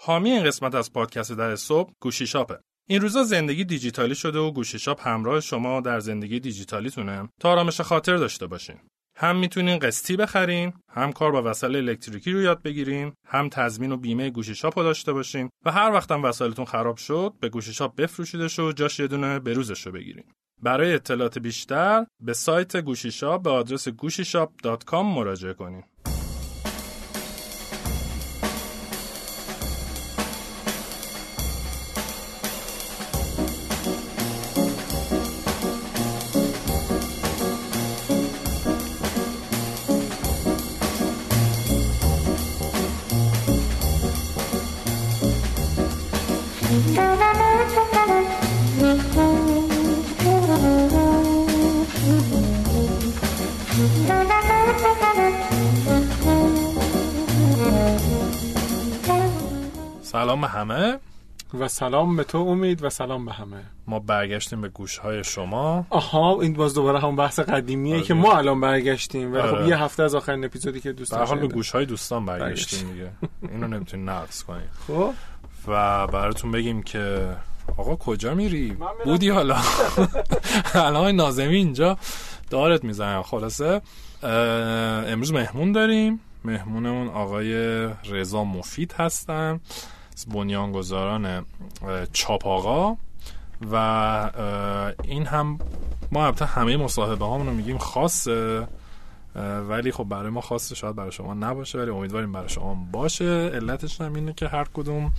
حامی این قسمت از پادکست در صبح گوشی شاپه. این روزا زندگی دیجیتالی شده و گوشی شاپ همراه شما در زندگی دیجیتالیتونه تا آرامش خاطر داشته باشین. هم می‌تونین قسطی بخرین، هم کار با وسایل الکتریکی رو یاد بگیرین، هم تضمین و بیمه گوشی شاپ رو داشته باشین و هر وقتم وسایلتون خراب شد به گوشی شاپ بفروشیدش و جاش یه دونه بروزش رو بگیرین. برای اطلاعات بیشتر به سایت گوشی شاپ به آدرس گوشیشاپ.com مراجعه کنین. سلام به همه. و سلام به تو امید و سلام به همه. ما برگشتیم به گوش های شما. آها این باز دوباره هم بحث قدیمیه آره. که ما الان برگشتیم. و خب آره. یه هفته از آخرین اپیزودی که دوست به حال به گوش های دوستان برگشتیم دیگه. اینو نمی‌تونی نقص کنی خب. و براتون بگیم که آقا کجا میری. بودی حالا؟ الان نازمی اینجا. دارت می‌زنه خلاصه امروز مهمون داریم. مهمونمون آقای رضا مفید هستن. از بنیانگذاران چاپ آقا و این هم ما البته همه مصاحبه هامون رو میگیم خاصه اه، ولی خب برای ما خاصه شاید برای شما نباشه ولی امیدواریم برای شما باشه. علتش هم اینه که هر کدوم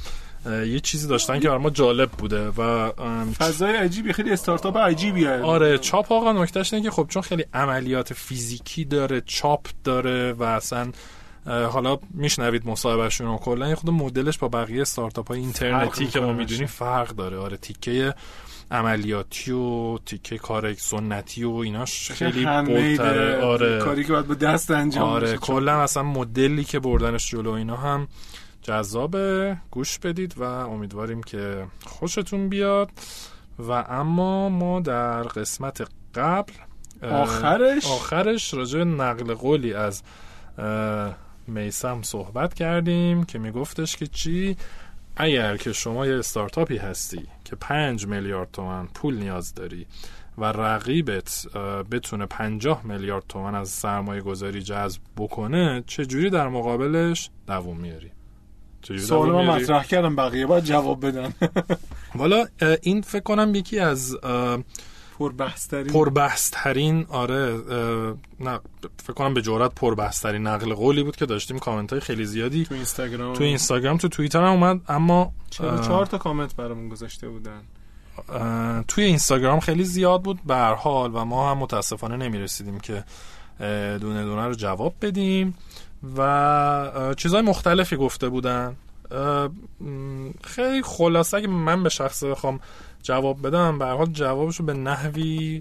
یه چیزی داشتن که برای ما جالب بوده و فضای عجیبی خیلی استارتاپ عجیبیه. آره چاپ آقا نکتهش اینه که خب چون خیلی عملیات فیزیکی داره چاپ داره و اصلا حالا میشنوید مصاحبهشون و کلا. یه خود مدلش با بقیه استارتاپ های اینترنتی که ما می‌دونیم فرق داره. آره تیکه عملیاتی و تیکه کار سنتی و ایناش خیلی بولتره آره. کاری که باید با دست انجام آره. کلا اصلا مدلی که بردنش جلو اینا هم جذابه. گوش بدید و امیدواریم که خوشتون بیاد. و اما ما در قسمت قبل آخرش؟ آخرش راجع نقل قولی از میسم صحبت کردیم که میگفتش که چی؟ اگر که شما یه استارتاپی هستی که پنج میلیارد تومن پول نیاز داری و رقیبت بتونه 50 میلیارد تومن از سرمایه گذاری جذب بکنه چجوری در مقابلش دووم میاری؟ سوال ما؟ مطرح کردم بقیه باید جواب بدن. والا این فکر کنم یکی از پربحث‌ترین. پربحث آره نه فکر کنم به جرات پربحث نقل قولی بود که داشتیم. کامنت های خیلی زیادی. تو اینستاگرام. تو اینستاگرام تو توییتر هم اومد اما 44 تا کامنت برامون گذاشته بودن؟ توی اینستاگرام خیلی زیاد بود. به هر حال و ما هم متاسفانه نمی‌رسیدیم که دونه دونه رو جواب بدیم. و چیزهای مختلفی گفته بودن. خیلی خلاصه اگه من به شخص بخوام جواب بدم. به حال جوابشو به نحوی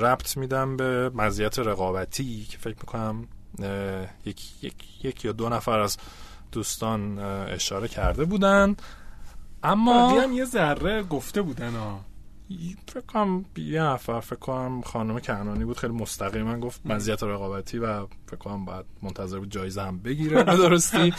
ربط میدم به مزیت رقابتی که فکر می‌کنم یک, یک, یک یا دو نفر از دوستان اشاره کرده بودن. اما هم یه ذره گفته بودن ها فکر کنم یه نفر فکر کنم خانم کنانی بود خیلی مستقیما گفت مزیت رقابتی و فکر کنم باید منتظر بود جایزه هم بگیره درستی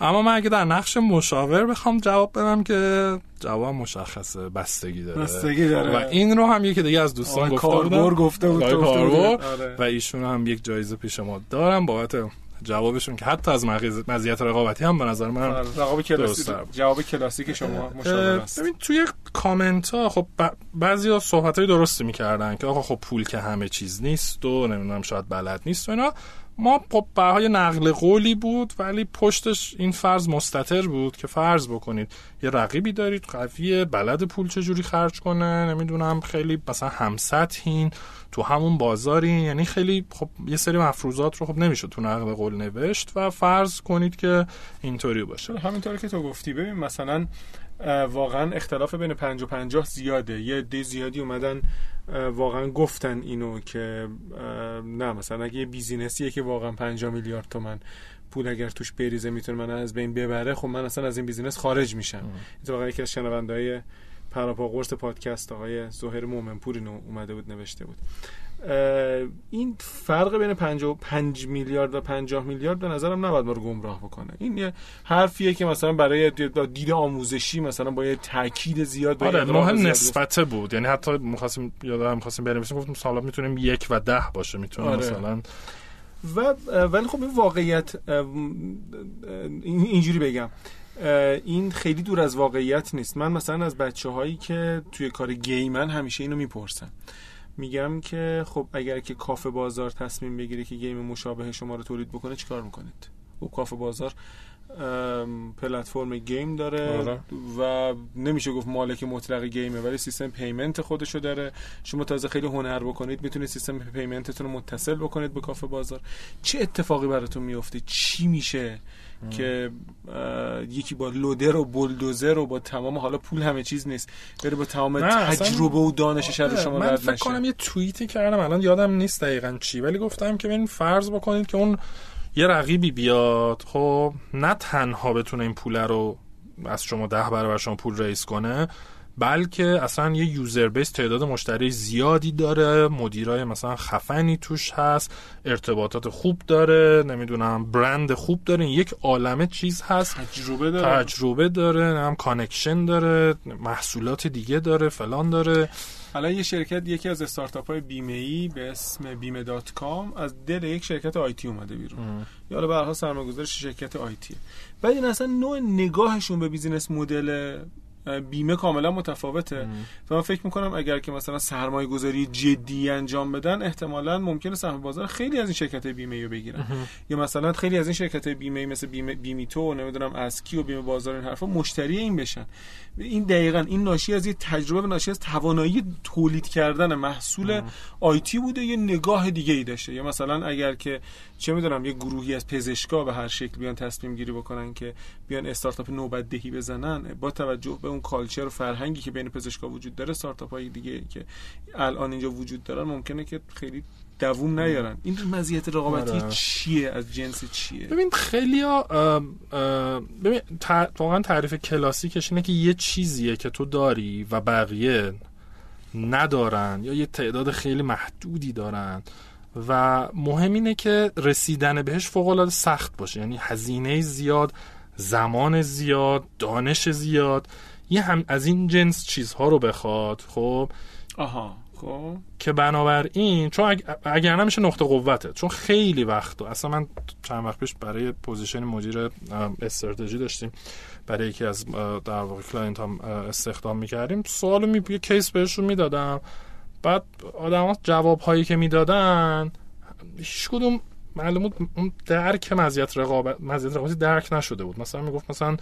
اما من اگه در نقش مشاور بخوام جواب بدم که جواب مشخصه بستگی داره بستگی داره. و این رو هم یکی دیگه از دوستان گفته بود، گفته بود. آره. و ایشون هم یک جایزه پیش ما دارم بابت جوابشون که حتی از مزیت رقابتی هم به نظر من آره، جواب کلاسیک. جواب کلاسیک شما مشاور اه، است ببین توی کامنت ها خب بعضی ها صحبت های درستی می‌کردن که آقا خب پول که همه چیز نیست و نمی‌دونم شاید بلد نیست و اینا ما خب برای نقل قولی بود ولی پشتش این فرض مستتر بود که فرض بکنید یه رقیبی دارید قویه بلد پول چجوری خرج کنه؟ نمی‌دونم خیلی مثلا همسطحین تو همون بازارین یعنی خیلی خب یه سری مفروضات رو خب نمیشه تو نقل قول نوشت و فرض کنید که اینطوری باشه. همینطوری که تو گفتی ببین مثلا واقعا اختلاف بین پنج و پنجاه زیاده. یه عده زیادی اومدن واقعا گفتن اینو که نه مثلا اگه یه business یه که واقعا 50 میلیارد تومن پول اگر توش بریزه می‌تونه من از بین ببره خب من اصلا از این business خارج میشم. اتفاقا یکی از شنوندهای پر و پا قرص پادکست آقای زهر مومنپور اینو اومده بود نوشته بود. این فرق بین 55 میلیارد و 50 میلیارد به نظرم نباید ما رو گمراه بکنه. این یه حرفیه که مثلا برای دید آموزشی مثلا با یه تاکید زیاد آره مهم نسبته بود. یعنی حتی می‌خواستیم یادم می‌خواستیم بریم گفتم سالا می‌تونیم یک و ده باشه می‌تونه آره. مثلا. و ولی خب این واقعیت اینجوری بگم. این خیلی دور از واقعیت نیست. من مثلا از بچه هایی که توی کار گیمن همیشه اینو می‌پرسم میگم که خب اگر که کافه بازار تصمیم بگیره که گیم مشابه شما رو تولید بکنه چیکار می‌کنید؟ خب کافه بازار platform game داره آره. و نمیشه گفت مالک مطلق game ه ولی سیستم payment خودشو داره. شما تازه خیلی هنر بکنید می‌تونید سیستم payment تون رو متصل بکنید به کافه بازار. چه اتفاقی براتون میفته چی میشه؟ که یکی با لودر و بلدوزر و با تمام حالا پول همه چیز نیست بره با تمام تجربه و دانشش رو شما من فکر کنم یه توییتی کردم الان یادم نیست دقیقا چی ولی گفتم که ببین فرض بکنید که اون یه رقیبی بیاد خب نه تنها بتونه این پول رو از شما ده برابر شما پول raise کنه بلکه اصلا یه user base تعداد مشتری زیادی داره مدیرای مثلا خفنی توش هست ارتباطات خوب داره نمی‌دونم برند خوب داره یک عالمه چیز هست. تجربه داره. تجربه داره هم connection داره محصولات دیگه داره فلان داره. الان یه شرکت یکی از استارتاپ های بیمه ای به اسم بیمه dot com از دل یک شرکت IT اومده بیرون. یا حالا به هر حال شرکت IT ولی این اصلا نوع نگاهشون به business model بیمه کاملا متفاوته. و من فکر می‌کنم اگر که مثلا سرمایه گذاری جدی انجام بدن احتمالا ممکنه سهم بازار خیلی از این شرکت بیمه رو بگیرن. یا مثلا خیلی از این شرکت بیمه مثل بیمه بیمیتو نمی‌دونم ازکی و بیمه بازار این حرفا مشتری این بشن. این دقیقا این ناشی از یه تجربه ناشی از توانایی تولید کردن محصول IT بوده یه نگاه دیگه ای داشته. یا مثلا اگر که چه می‌دونم یه گروهی از پزشکا به هر شکل بیان تصمیم گیری بکنن که بیان استارتاپ نوبت دهی بزنن. با توجه به اون کالچر و فرهنگی که بین پزشکا وجود داره استارتاپ های دیگه که الان اینجا وجود دارن ممکنه که خیلی دووم نیارن. این مزیت رقابتی آره. چیه؟ از جنس چیه؟ ببین خیلی ها ببین واقعا تعریف کلاسیکش اینه که یه چیزیه که تو داری و بقیه ندارن یا یه تعداد خیلی محدودی دارن. و مهم اینه که رسیدن بهش فوق العاده سخت باشه. یعنی هزینه زیاد زمان زیاد دانش زیاد. یه هم از این جنس چیزها رو بخواد خب؟ آها خب. که بنابراین چون اگر نمیشه نقطه قوته چون خیلی وقت اصلا من چند وقت پیش برای position مدیر استراتژی داشتیم. برای یکی از در واقع client هام استخدام می‌کردیم. سوالو می یه case بهشون می‌دادم. بعد آدم جواب هایی که می‌دادن هیچ کدوم معلوم اون درک مزیت رقابت مزیت رقابتی درک نشده بود. مثلا می‌گفت مثلا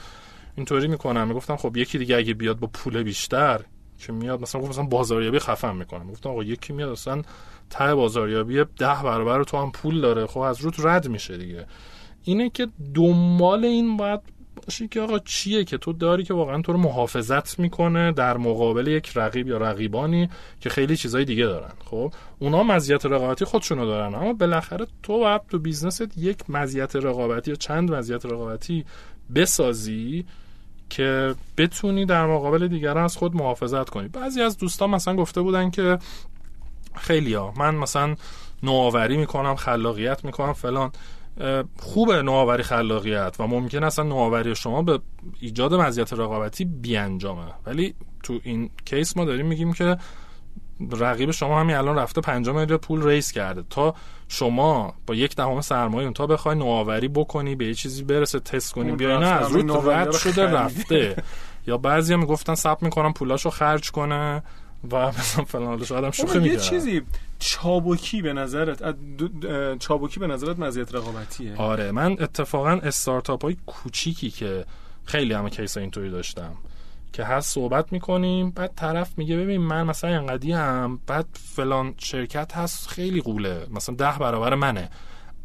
اینطوری می‌کنم. می‌گفتم خب یکی دیگه اگه بیاد با پول بیشتر که میاد مثلا گفت مثلا بازاریابی خفن می‌کنم. گفتم آقا یکی میاد مثلا ته بازاریابی ده برابر تو هم پول داره. خب از روت رد میشه دیگه. اینه که دنبال این باید باشی که آقا چیه که تو داری که واقعا تو رو محافظت می‌کنه در مقابل یک رقیب یا رقیبانی که خیلی چیزای دیگه دارن. خب اونا مزیت رقابتی خودشونو دارن اما بالاخره تو باید تو بیزنست یک مزیت رقابتی یا چند مزیت رقابتی بسازی که بتونی در مقابل دیگران از خود محافظت کنی. بعضی از دوستان مثلا گفته بودن که خیلی ها من مثلا نوآوری می‌کنم خلاقیت می‌کنم فلان. خوبه نوآوری خلاقیت و ممکن اصلا نوآوری شما به ایجاد مزیت رقابتی بیانجامه. ولی تو این کیس ما داریم میگیم که رقیب شما همین الان رفته 5 میلیارد پول ریس کرده. تا شما با یک دهم سرمایه تا بخوای نوآوری بکنی به یه چیزی برسه تست کنی بیا نه از رو رد شده رفته. یا بعضیا می‌گفتن ثبت می‌کنم پولاشو خرج کنه. و مثلا فلان شاید هم شوخی یه چیزی چابکی به نظرت چابکی به نظرت مزیت رقابتیه؟ آره من اتفاقا استارتاپ های کوچیکی که خیلی همه case اینطوری داشتم که هست صحبت می‌کنیم بعد طرف میگه ببین من مثلا انقدی هم بعد فلان شرکت هست خیلی غوله مثلا ده برابر منه.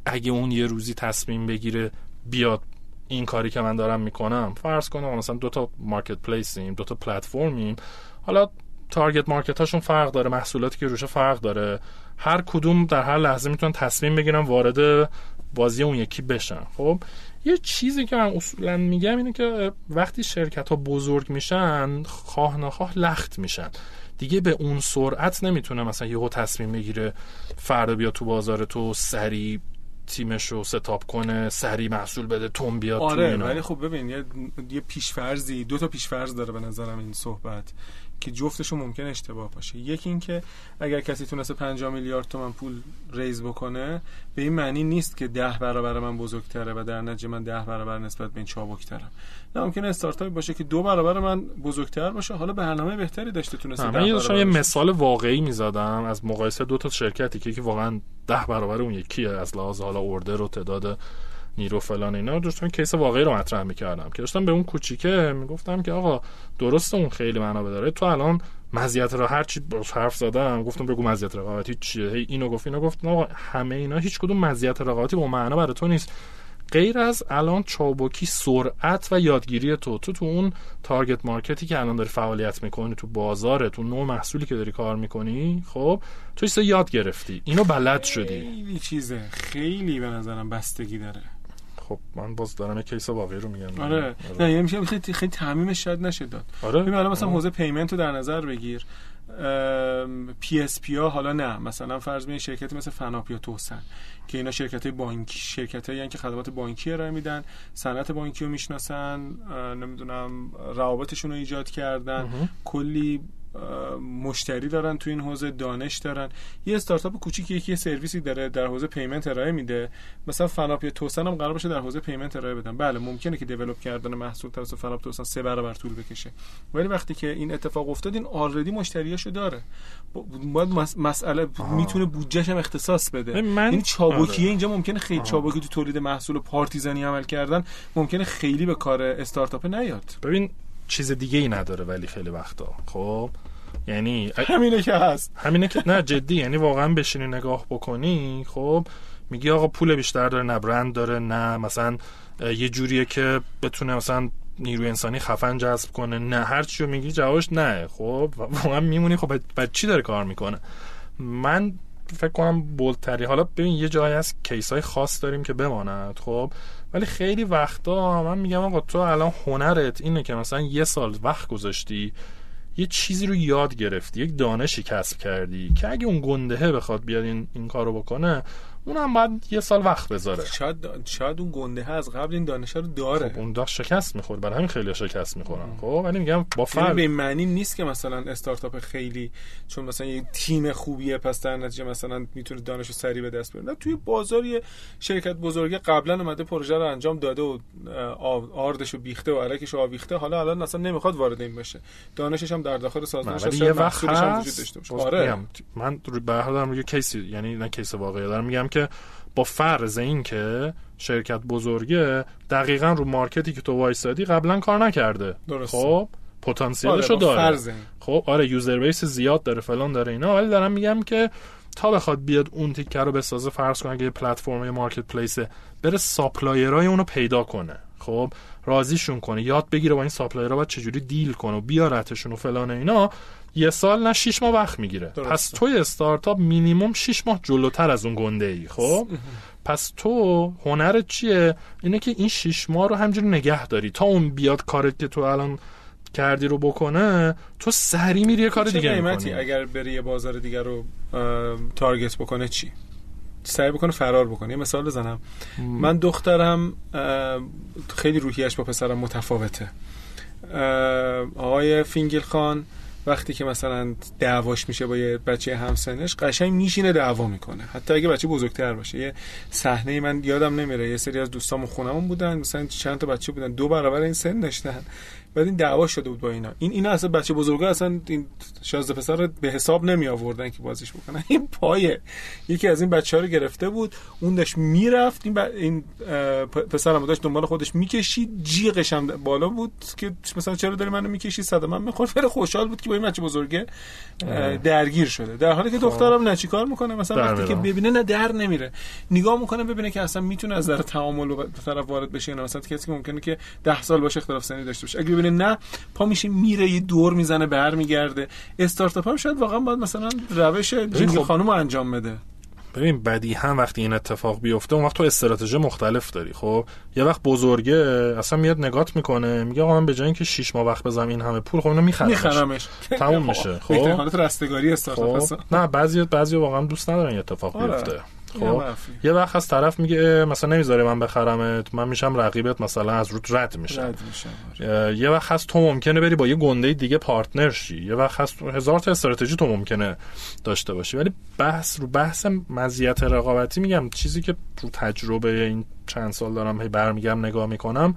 اگه اون یه روزی تصمیم بگیره بیاد این کاری که من دارم می‌کنم فرض کنم مثلا دو تا marketplace یم دو تا پلتفرمیم حالا target market هاشون فرق داره محصولاتی که روش فرق داره. هر کدوم در هر لحظه می‌تونن تصمیم بگیرن وارد بازی اون یکی بشن. خب یه چیزی که من اصولا میگم اینه که وقتی شرکت ها بزرگ میشن خواه نخواه لخت میشن. دیگه به اون سرعت نمی‌تونه مثلا یهو تصمیم بگیره فردا بیا تو بازار تو سری تیمش رو ستاپ کنه سری محصول بده تون بیاد آره. ولی خب ببین یه, یه پیشفرزی دو تا پیشفرز داره به نظرم این صحبت. که جفتشون ممکن اشتباه باشه. یکی این که اگر کسی تونسته 50 میلیارد تومن پول ریز بکنه به این معنی نیست که ده برابر من بزرگتره و در نتیجه من ده برابر نسبت به این چابکترم. نه ممکنه استارتاپ باشه که دو برابر من بزرگتر باشه. حالا برنامه بهتری داشته تونسته من یه یه. مثال واقعی می‌زدم از مقایسه دو تا شرکتی که واقعا ده برابر اون یکیه از لحاظ حالا اوردر و تعداد نیرو فلان اینا داشتم کیس واقعی رو مطرح می‌کردم. که داشتم به اون کوچیکه می‌گفتم که آقا درسته اون خیلی منابع داره. تو الان مزیت را هر چی حرف زدم گفتم بگو مزیت رقابتی چیه؟ هی اینو گفت اینو گفت. آقا همه اینا هیچ کدوم مزیت رقابتی با معنا برای تو نیست. غیر از الان چابکی سرعت و یادگیری تو. تو تو اون تارگت مارکتی که الان داری فعالیت می‌کنی تو بازار تو نوع محصولی که داری کار می‌کنی خب تو یاد گرفتی. اینو بلد شدی. خیلی چیزه. خیلی به نظرم بستگی داره. خب من باز دارم یه case واقعی رو میگم آره. نه یه میشه خیلی خیلی تعمیمش شاید نشه داد. آره. ببین الان مثلا آه. حوزه payment رو در نظر بگیر. PSP ها حالا نه. مثلا فرض بگیر شرکتی مثل فناپ یا توسن که اینا شرکت های بانکی شرکت هایی که خدمات بانکی ارائه میدن صنعت بانکی رو می‌شناسن نمی‌دونم روابطشون رو ایجاد کردن. کلی مشتری دارن تو این حوزه دانش دارن. یه استارتاپ کوچیکی یکی یه سرویسی داره در حوزه payment ارائه میده. مثلا فناپ یا توسن هم قرار باشه در حوزه payment ارائه بدن. بله ممکنه که develop کردن محصول توسط فناپ توسن سه برابر طول بکشه. ولی وقتی که این اتفاق افتاد این already مشتریاشو داره. با- باید مس- مسئله. می‌تونه بودجهش هم اختصاص بده. من این چابکیه آره. اینجا ممکنه خیلی. چابکی تو تولید محصول و پارتیزانی عمل کردن ممکنه خیلی به کار استارتاپ نیاد. ببین چیز دیگه ای نداره ولی خیلی وقتا. خب؟ یعنی همینه که هست. همینه که نه جدی. یعنی واقعا بشینی نگاه بکنی خب؟ میگی آقا پول بیشتر داره نه برند داره نه. مثلا یه جوریه که بتونه مثلا نیروی انسانی خفن جذب کنه. نه هر چی رو میگی جوابش نه. خب؟ واقعا میمونی. خب بعد چی داره کار می‌کنه؟ من فکر کنم بولتری حالا ببین یه جایی هست کیس های خاص داریم که بماند خب؟ ولی خیلی وقتا من میگم آقا تو الان هنرت اینه که مثلا یه سال وقت گذاشتی یه چیزی رو یاد گرفتی یک دانشی کسب کردی که اگه اون گندهه بخواد بیاد این, این کارو بکنه اونم باید یه سال وقت بذاره. شاید شاید اون گنده از قبل این دانش رو داره. خب اون داشت شکست می‌خورد. برای همین خیلی شکست می‌خورن. خب ولی میگم با یعنی فرق. به معنی نیست که مثلا استارتاپ خیلی چون مثلا یه تیم خوبیه پس در نتیجه مثلا می‌تونه دانش رو سریع به دست بیاره. نه توی بازار یه شرکت بزرگه قبلا اومده پروژه رو انجام داده و آردش رو بیخته و الکش رو آویخته. حالا الان اصلا نمی‌خواد وارد این بشه. دانشش هم در داخل سازمانش یه وقت هم وجود داشته باشه. آره. من به هر حال روی case ی یعنی نه case واقعی دارم میگم که با فرض این که شرکت بزرگه دقیقا رو market ی که تو وایسادی قبلا کار نکرده. درسته. خب آره پتانسیلشو با داره. فرض این. خب آره user base زیاد داره فلان داره اینا. ولی دارم میگم که تا بخواد بیاد اون تیکه رو بسازه فرض کن اگه یه پلتفرم marketplace ه بره supplier ای اونو پیدا کنه. خب راضیشون کنه. یاد بگیره با این supplier ها باید چجوری deal کنه و بیارتشون و فلان اینا. یه سال نه شیش ماه وقت می‌گیره. پس توی استارتاپ مینیمم شیش ماه جلوتر از اون گنده ای خب پس تو هنرت چیه؟ اینه که این شیش ماه رو همینجوری نگه داری. تا اون بیاد کارت که تو الان کردی رو بکنه تو سری میری یه کار چه دیگه قیمتی می‌کنی اگر بری یه بازار دیگر رو target بکنه چی؟ سعی بکنه فرار بکنه. یه مثال بزنم. من دخترم خیلی روحیش با پسرم متفاوته. آقای فینگل خان وقتی که مثلا دعواش میشه با یه بچه همسنش قشنگ میشینه دعوا می‌کنه. حتی اگه بچه بزرگتر باشه. یه صحنه من یادم نمیره. یه سری از دوستامون خونمون بودن مثلا چند تا بچه بودن. دو برابر این سن داشتن بعد این دعوا شده بود با اینا. این اینا اصلا بچه بزرگا اصلا این شازده پسر رو به حساب نمی آوردن که بازیش بکنن. این پایه. یکی از این بچه ها رو گرفته بود. اون داشت می‌رفت. این, ب... این پسرم داشت دنبال خودش می‌کشید. جیغش هم بالا بود که مثلا چرا داری منو می‌کشی؟ صد من می‌خورد خیلی خوشحال بود که با این بچه بزرگه درگیر شده. در حالی که دخترم نه چیکار می‌کنه؟ مثلا وقتی که. ببینه نه در نمیره. نگاه می‌کنه ببینه که اصلا می‌تونه از نظر تعامل و طرف وارد بشه نه. مثلا کسی که ممکنه که ده سال باشه اختلاف سنی داشته باشه. اگه ببینه نه پا میشه میره یه دور می‌زنه برمیگرده. استارتاپ هم شاید واقعا باید مثلا روش جینگ خب. خانم رو انجام بده. ببین بدی هم وقتی این اتفاق بیفته اون وقت تو استراتژی مختلف داری خب؟ یه وقت بزرگه اصلا میاد نگات می‌کنه میگه آقا من به جای اینکه 6 ماه وقت بذارم این همه پول خب اینو میخرمش. میخرمش. تموم میشه خب؟ حالت رستگاری استارتاپ خب؟ نه بعضی بعضی واقعا دوست ندارن این اتفاق آره. بیفته. خب. یه وقت از طرف میگه مثلا نمی‌ذاره من بخرمت من میشم رقیبت مثلا از روت رد میشم رد میشم آره. یه وقت هست تو ممکنه بری با یه گنده دیگه پارتنر شی یه وقت هست هزار تا استراتژی تو ممکنه داشته باشی ولی بحث رو بحث مزیت رقابتی میگم چیزی که رو تجربه این چند سال دارم هی برمیگم نگاه می‌کنم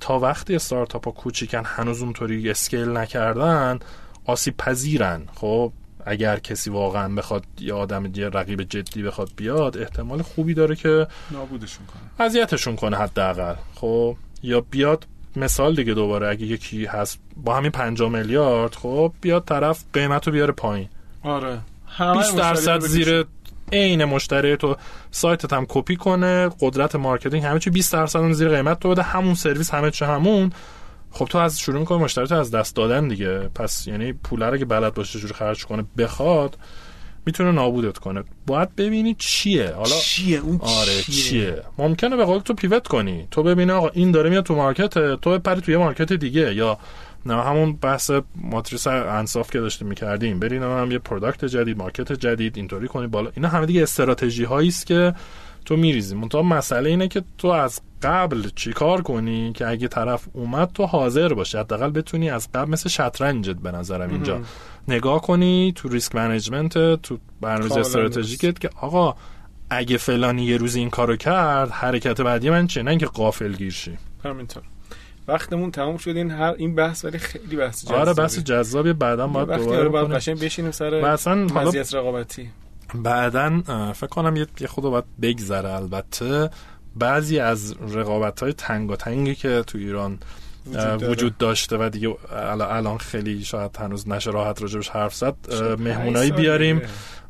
تا وقتی استارتاپ ها کوچیکن هنوز اونطوری اسکیل نکردن آسیب پذیرن خب اگر کسی واقعا بخواد یه آدم یه رقیب جدی بخواد بیاد احتمال خوبی داره که نابودشون کنه. اذیتشون کنه حداقل. خب یا بیاد مثال دیگه دوباره اگه یکی هست با همین 50 میلیارد خب بیاد طرف قیمت رو بیاره پایین. آره. همه 20 مشتری درصد زیر عین مشتری تو سایتت هم کپی کنه قدرت marketing همه چی 20 درصد زیر قیمت تو بده همون سرویس همه چی همون. خب تو از شروع می‌کنی مشتری تو از دست دادن دیگه. پس یعنی پول رو که بلد باشه چجوری خرج کنه بخواد می‌تونه نابودت کنه. باید ببینی چیه. حالا چیه؟ اون آره چیه؟ ممکنه به قول تو pivot کنی. تو ببینی آقا این داره میاد تو market تو بپری توی market دیگه. یا نه همون بحث ماتریس Ansoff که داشتیم می‌کردیم. بری نه هم یه product جدید market جدید اینطوری کنی بالا. اینا همه دیگه استراتژی هایی است که تو میریزی. منتها مسئله اینه که تو از قبل چیکار کنی که اگه طرف اومد تو حاضر باشی. حداقل بتونی از قبل مثل شطرنجت به نظرم اینجا. نگاه کنی تو risk management تو برنامه استراتژیکت که آقا اگه فلانی یه روز این کارو کرد حرکت بعدی من چه نه اینکه غافل گیر شی. همینطور. وقتمون تموم شد. این هر این بحث ولی خیلی بحث جذابه آره بحث جذابی. بعدا باید دوباره آره باید بشینیم و سر اصلا مزیت رقابتی. بعدا فکر کنم یه خود باید بگذره البته بعضی از رقابت های تنگ و تنگی که تو ایران وجود. وجود داشته و دیگه ال- الان خیلی شاید هنوز نشه راحت راجبش حرف زد مهمونایی بیاریم.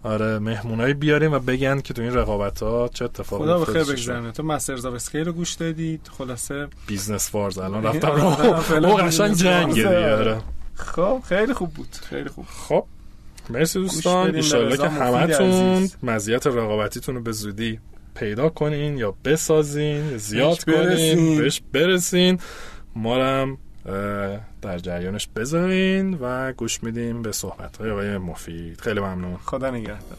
آره مهمونایی بیاریم و بگن که تو این رقابت ها چه اتفاقی خدا به افتاده، خیر چی شد. بگذرنه تو Masters of Scale رو گوش دادید خلاصه Business Wars الان رفتم رو او قشنگ جنگه wars. دیگه آره. خب خیلی خوب بود خیلی خوب خب مرسی دوستان ایشالله که همتون. مزیت رقابتیتون رو به زودی پیدا کنین یا بسازین زیاد. کنین بهش برسین ما هم در جریانش بذارین و گوش میدیم به صحبت های آقای مفید خیلی ممنون خدا نگهدار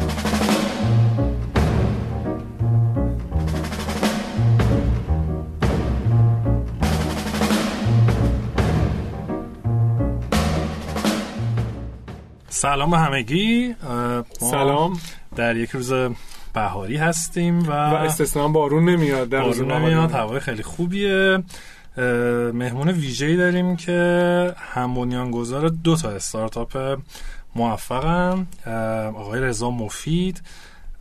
سلام به همگی. سلام. در یک روز بهاری هستیم و, و استثنا بارون نمیاد در بارون. نمیاد. هوای خیلی خوبیه. مهمون ویژه‌ای داریم که هم بنیانگذار دو تا استارتاپ موفقم آقای رضا مفید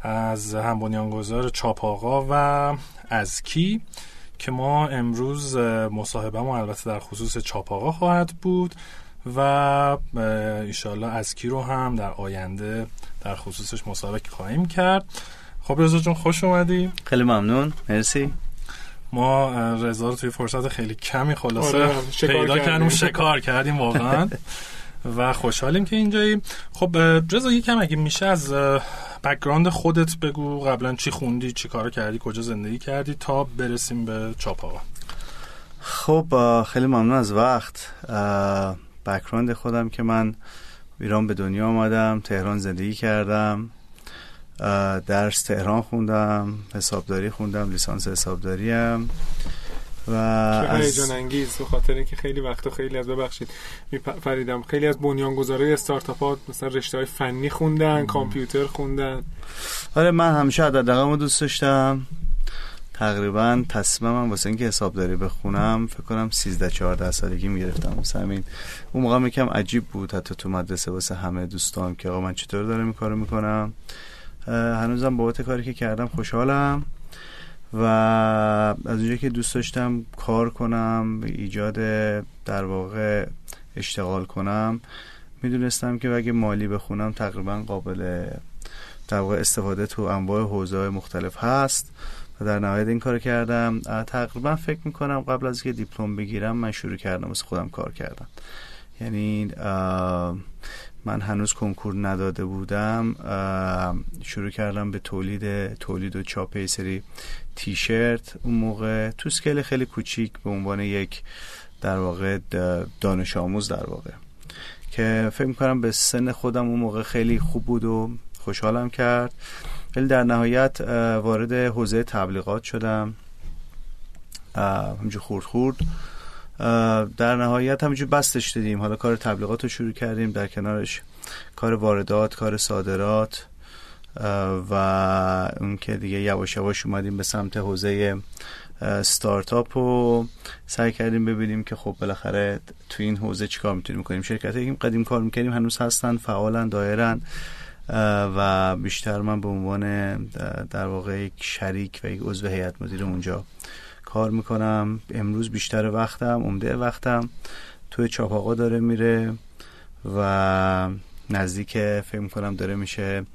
از هم بنیانگذار چاپاقا و از کی که ما امروز مصاحبه ما البته در خصوص چاپاقا خواهد بود. و ایشالله OKR رو هم در آینده در خصوصش مصاحبه خواهیم کرد. خب رضا جون خوش اومدی؟ خیلی ممنون. مرسی. ما رضا رو توی فرصت خیلی کمی خلاصه آره، شکار پیدا کردیم. شکار کردیم واقعا. و خوشحالیم که اینجایی. خب رضا یکم اگه میشه از background خودت بگو. قبلا چی خوندی؟ چی کار کردی؟ کجا زندگی کردی؟ تا برسیم به چاپ آقا خب خیلی ممنون از وقت. بکراند خودم که من ایران به دنیا آمدم تهران زندگی کردم درس تهران خوندم حسابداری خوندم لیسانس حسابداری هم و از هیجان انگیز به خاطر اینکه خیلی وقت و خیلی از ببخشید می‌پ- فریدم خیلی از بنیانگذارای استارتاپ ها مثلا رشته های فنی خوندن کامپیوتر خوندن. آره من همیشه عددقم رو دوست داشتم. تقریبا تصمیمم واسه اینکه حسابداری بخونم فکر کنم 13 14 سالگی می‌گرفتم. واسه همین اون موقع یکم عجیب بود حتی تو مدرسه واسه همه دوستان که آقا من چطور دارم این کارو می‌کنم. هنوزم بابت کاری که کردم خوشحالم و از اونجایی که دوست داشتم کار کنم ایجاد در واقع اشتغال کنم می‌دونستم که اگه مالی بخونم تقریبا قابل در واقع استفاده تو انواع حوزه مختلف هست. و در نهایت این کار کردم. تقریبا فکر می‌کنم قبل از که دیپلم بگیرم من شروع کردم واسه خودم کار کردم. یعنی من هنوز کنکور نداده بودم. شروع کردم به تولید تولید و چاپ سری تیشرت. اون موقع تو سکیل خیلی کوچیک به عنوان یک در واقع دانش آموز در واقع. که فکر می‌کنم به سن خودم اون موقع خیلی خوب بود و خوشحالم کرد. ولی در نهایت وارد حوزه تبلیغات شدم. همجور خورد خورد. در نهایت همینجور بستش دادیم حالا کار تبلیغات رو شروع کردیم. در کنارش کار واردات کار صادرات و اون که دیگه یواش یواش اومدیم به سمت حوزه ستارتاپ و سعی کردیم ببینیم که خب بالاخره تو این حوزه چیکار می‌تونیم کنیم شرکت که قدیم کار می‌کنیم هنوز هستن فعالن دایرن. و بیشتر من به عنوان در واقع یک شریک و یک عضو هیئت مدیره اونجا کار می‌کنم. امروز بیشتر وقتم عمده وقتم توی چاپاقا داره میره و نزدیک فکر می‌کنم داره میشه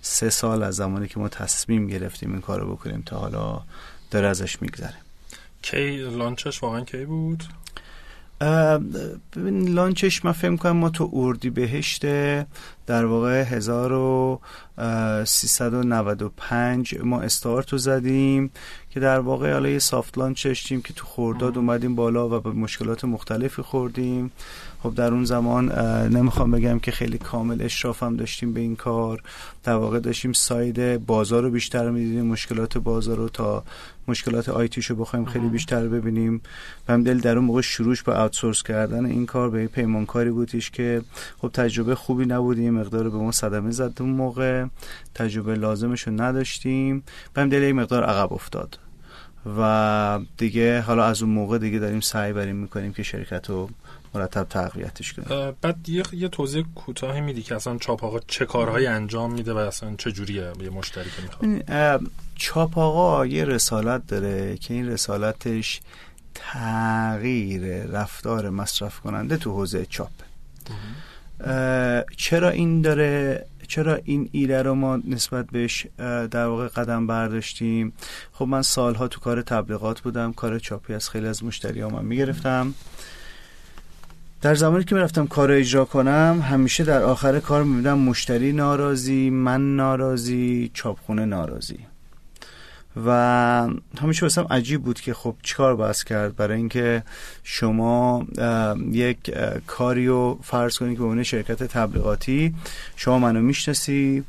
سه سال از زمانی که ما تصمیم گرفتیم این کارو بکنیم تا حالا داره ازش میگذره. کی لانچش واقعا کی بود؟ ببین لانچش من فکر کنم ما تو اردی بهشت در واقع 1395 ما استارت رو زدیم که در واقع حالا یه سافت لانچ داشتیم که تو خورداد اومدیم بالا و به مشکلات مختلفی خوردیم. خب در اون زمان نمی‌خوام بگم که خیلی کامل اشرافم داشتیم به این کار. در واقع داشتیم ساید بازار رو بیشتر می‌دیدیم مشکلات بازار رو تا مشکلات آیتیش رو بخوایم خیلی بیشتر ببینیم. و دل در اون موقع شروعش به آوتسورس کردن این کار به پیمانکاری بودیش که خب تجربه خوبی نبودیم مقدار به ما صدمه زد اون موقع. تجربه لازمش رو نداشتیم. و دل یک مقدار عقب افتاد. و دیگه حالا از اون موقع دیگه داریم سعی بریم می‌کنیم که شرکت رو مرتب تقویتش کنیم بعد یه, یه توضیح کوتاهی میدی که اصلا چاپ آقا چه کارهایی انجام میده و اصلا چه جوریه یه مشتری که می‌خواد؟ چاپ آقا یه رسالت داره که این رسالتش تغییر رفتار مصرف کننده تو حوزه چاپ. چرا این داره؟ چرا این ایده رو ما نسبت بهش در واقع قدم برداشتیم؟ خب من سالها تو کار تبلیغات بودم کار چاپی از خیلی از مشتری ها من می‌گرفتم. در زمانی که می‌رفتم کار اجرا کنم همیشه در آخر کار می‌بینم مشتری ناراضی من ناراضی چاپخونه ناراضی. و همیشه واسم عجیب بود که خب چیکار باید کرد؟ برای اینکه شما یک کاری رو فرض کنید که به عنوان شرکت تبلیغاتی شما منو می‌شناسی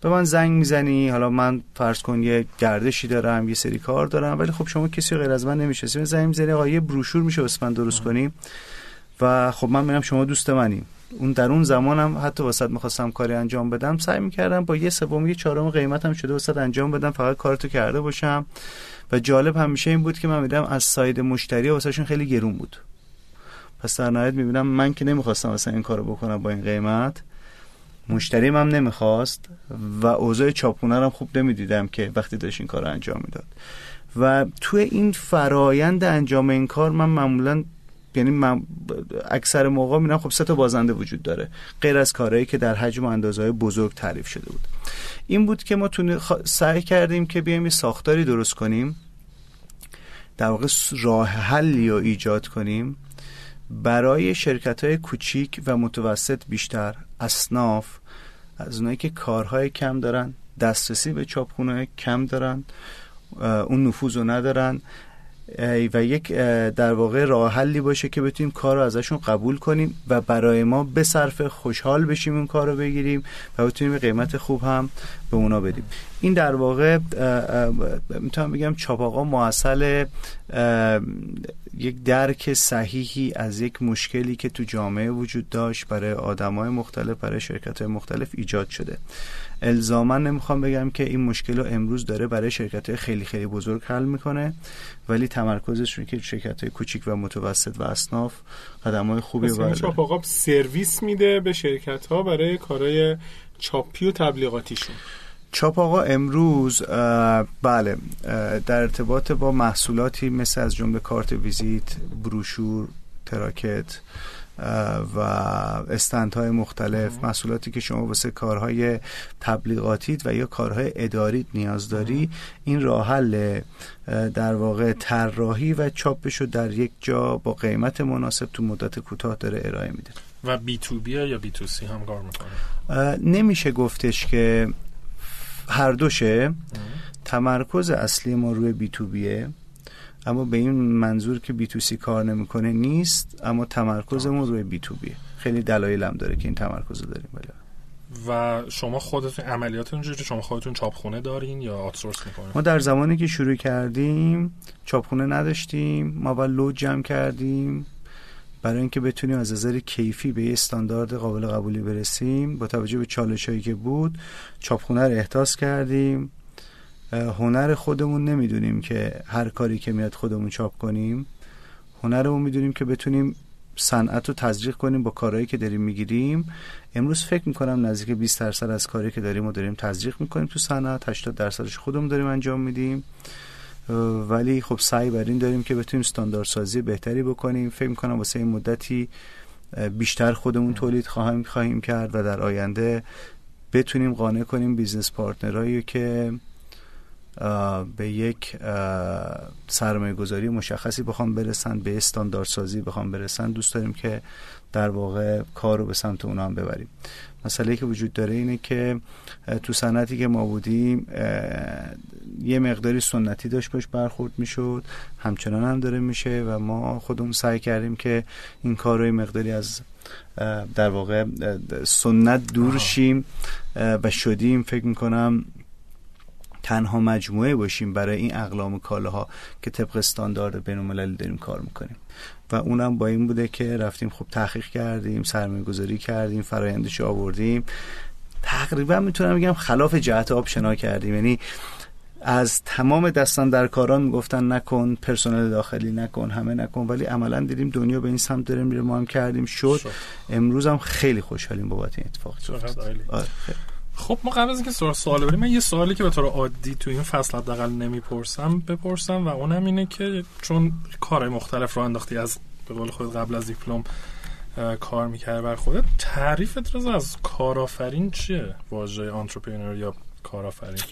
به من زنگ می‌زنی حالا من فرض کن یه گردشی دارم یه سری کار دارم ولی خب شما کسی غیر از من نمی‌شناسی زنگ می‌زنی آقا یه بروشور میشه واسه من درست کنی؟ و خب من میرم شما دوست منی اون در اون زمانم حتی واسط می‌خواستم کاری انجام بدم سعی می‌کردم با یه سوم یه چهارم قیمتم شده واسط انجام بدم فقط کارتو کرده باشم. و جالب همیشه این بود که من میدم از ساید مشتری واسهشون خیلی گرون بود. پس در نهایت می‌بینم من که نمی‌خواستم واسه این کارو بکنم با این قیمت. مشتری هم نمی‌خواست و اوضاع چاپونه هم خوب نمی‌دیدم که وقتی داشت این کار انجام می‌داد. و توی این فرایند انجام این کار من معمولا یعنی من اکثر موقع میرم خب سه تا بازنده وجود داره. غیر از کارهایی که در حجم و اندازه بزرگ تعریف شده بود. این بود که ما سعی کردیم که بیایم ساختاری درست کنیم. در واقع راه حلی رو ایجاد کنیم. برای شرکت های کوچیک و متوسط بیشتر اصناف از اونایی که کارهای کم دارن دسترسی به چاپخونه کم دارن اون نفوذ رو ندارن. و یک در واقع راه حلی باشه که بتونیم کار رو ازشون قبول کنیم و برای ما به صرف خوشحال بشیم اون کار رو بگیریم و بتونیم قیمت خوب هم به اونا بدیم. این در واقع می‌تونم بگم چاپاقا معسل یک درک صحیحی از یک مشکلی که تو جامعه وجود داشت برای آدمای مختلف برای شرکت های مختلف ایجاد شده. الزاما نمی‌خوام بگم که این مشکل رو امروز داره برای شرکت های خیلی خیلی بزرگ حل می‌کنه ولی تمرکزش رو که شرکت های کوچیک و متوسط و اصناف قدم های خوبی این چاپ آقا سرویس میده به شرکت ها برای کارهای چاپی و تبلیغاتیشون. چاپ آقا امروز بله در ارتباط با محصولاتی مثل از جمله کارت ویزیت بروشور تراکت و استندهای مختلف محصولاتی که شما واسه کارهای تبلیغاتیت و یا کارهای اداریت نیاز داری این راه حل در واقع طراحی و چاپش رو در یک جا با قیمت مناسب تو مدت کوتاه داره ارائه میده. و بی تو بی یا بی تو سی هم کار می‌کنه؟ نمیشه گفتش که هر دوشه. تمرکز اصلی ما روی بی تو بیه اما به این منظور که بی تو سی کار نمی‌کنه نیست اما تمرکزمون روی بی تو بیه خیلی دلایل هم داره که این تمرکز رو داریم بله. و شما خودتون عملیاتتون چجوری شما خودتون چاپخونه دارین یا آتسورس می‌کنین؟ ما در زمانی که شروع کردیم چاپخونه نداشتیم ما با لود جمع کردیم. برای اینکه بتونیم از نظر کیفی به یه استاندارد قابل قبولی برسیم با توجه به چالش هایی که بود چاپخونه رو احتاس کردیم. هنر خودمون نمی‌دونیم که هر کاری که میاد خودمون چاپ کنیم. هنرمون می‌دونیم که بتونیم صنعت رو تزریق کنیم با کارهایی که داریم می‌گیریم. امروز فکر می‌کنم نزدیک 20 درصد از کاری که داریم و داریم تزریق می‌کنیم تو صنعت. 80 درصدش خودمون داریم انجام میدیم. ولی خب سعی بر این داریم که بتونیم سازی بهتری بکنیم. فکر می‌کنم واسه این مدتی بیشتر خودمون تولید خواهیم خواهیم کرد و در آینده بتونیم قانع کنیم business partnerایی که به یک سرمایه گذاری مشخصی بخوام برسن به استانداردسازی بخوام برسن. دوست داریم که در واقع کار رو به سمت اونا هم ببریم. مسئله که وجود داره اینه که تو صنعتی که ما بودیم یه مقداری سنتی داشت باش برخورد می‌شد. همچنان هم داره میشه و ما خودمون سعی کردیم که این کار رو مقداری از در واقع سنت دور شیم و شدیم. فکر می‌کنم تنها مجموعه باشیم برای این اقلام کالاها که طبق استاندارد بین داریم کار می‌کنیم. و اونم با این بوده که رفتیم خب تحقیق کردیم سرمایه گذاری کردیم فرایندش آوردیم. تقریبا می‌تونم بگم خلاف جهت آب شنا کردیم. یعنی از تمام دستان در کاران می‌گفتن نکن پرسنل داخلی نکن همه نکن ولی عملا دیدیم دنیا به این سمت داره میره ما هم کردیم. شد, امروز هم خیلی خوشحالیم بابت این اتفاق. خب ما قبل از اینکه سوال سوال بریم من یه سوالی که به طور عادی تو این فصل حداقل نمی‌پرسم بپرسم و اونم اینه که چون کارهای مختلف رو انداختی از به قول خود قبل از دیپلم کار می‌کرد بر خودت تعریفت از کارآفرین چیه؟ واژه آنترپرنور یا کارآفرین؟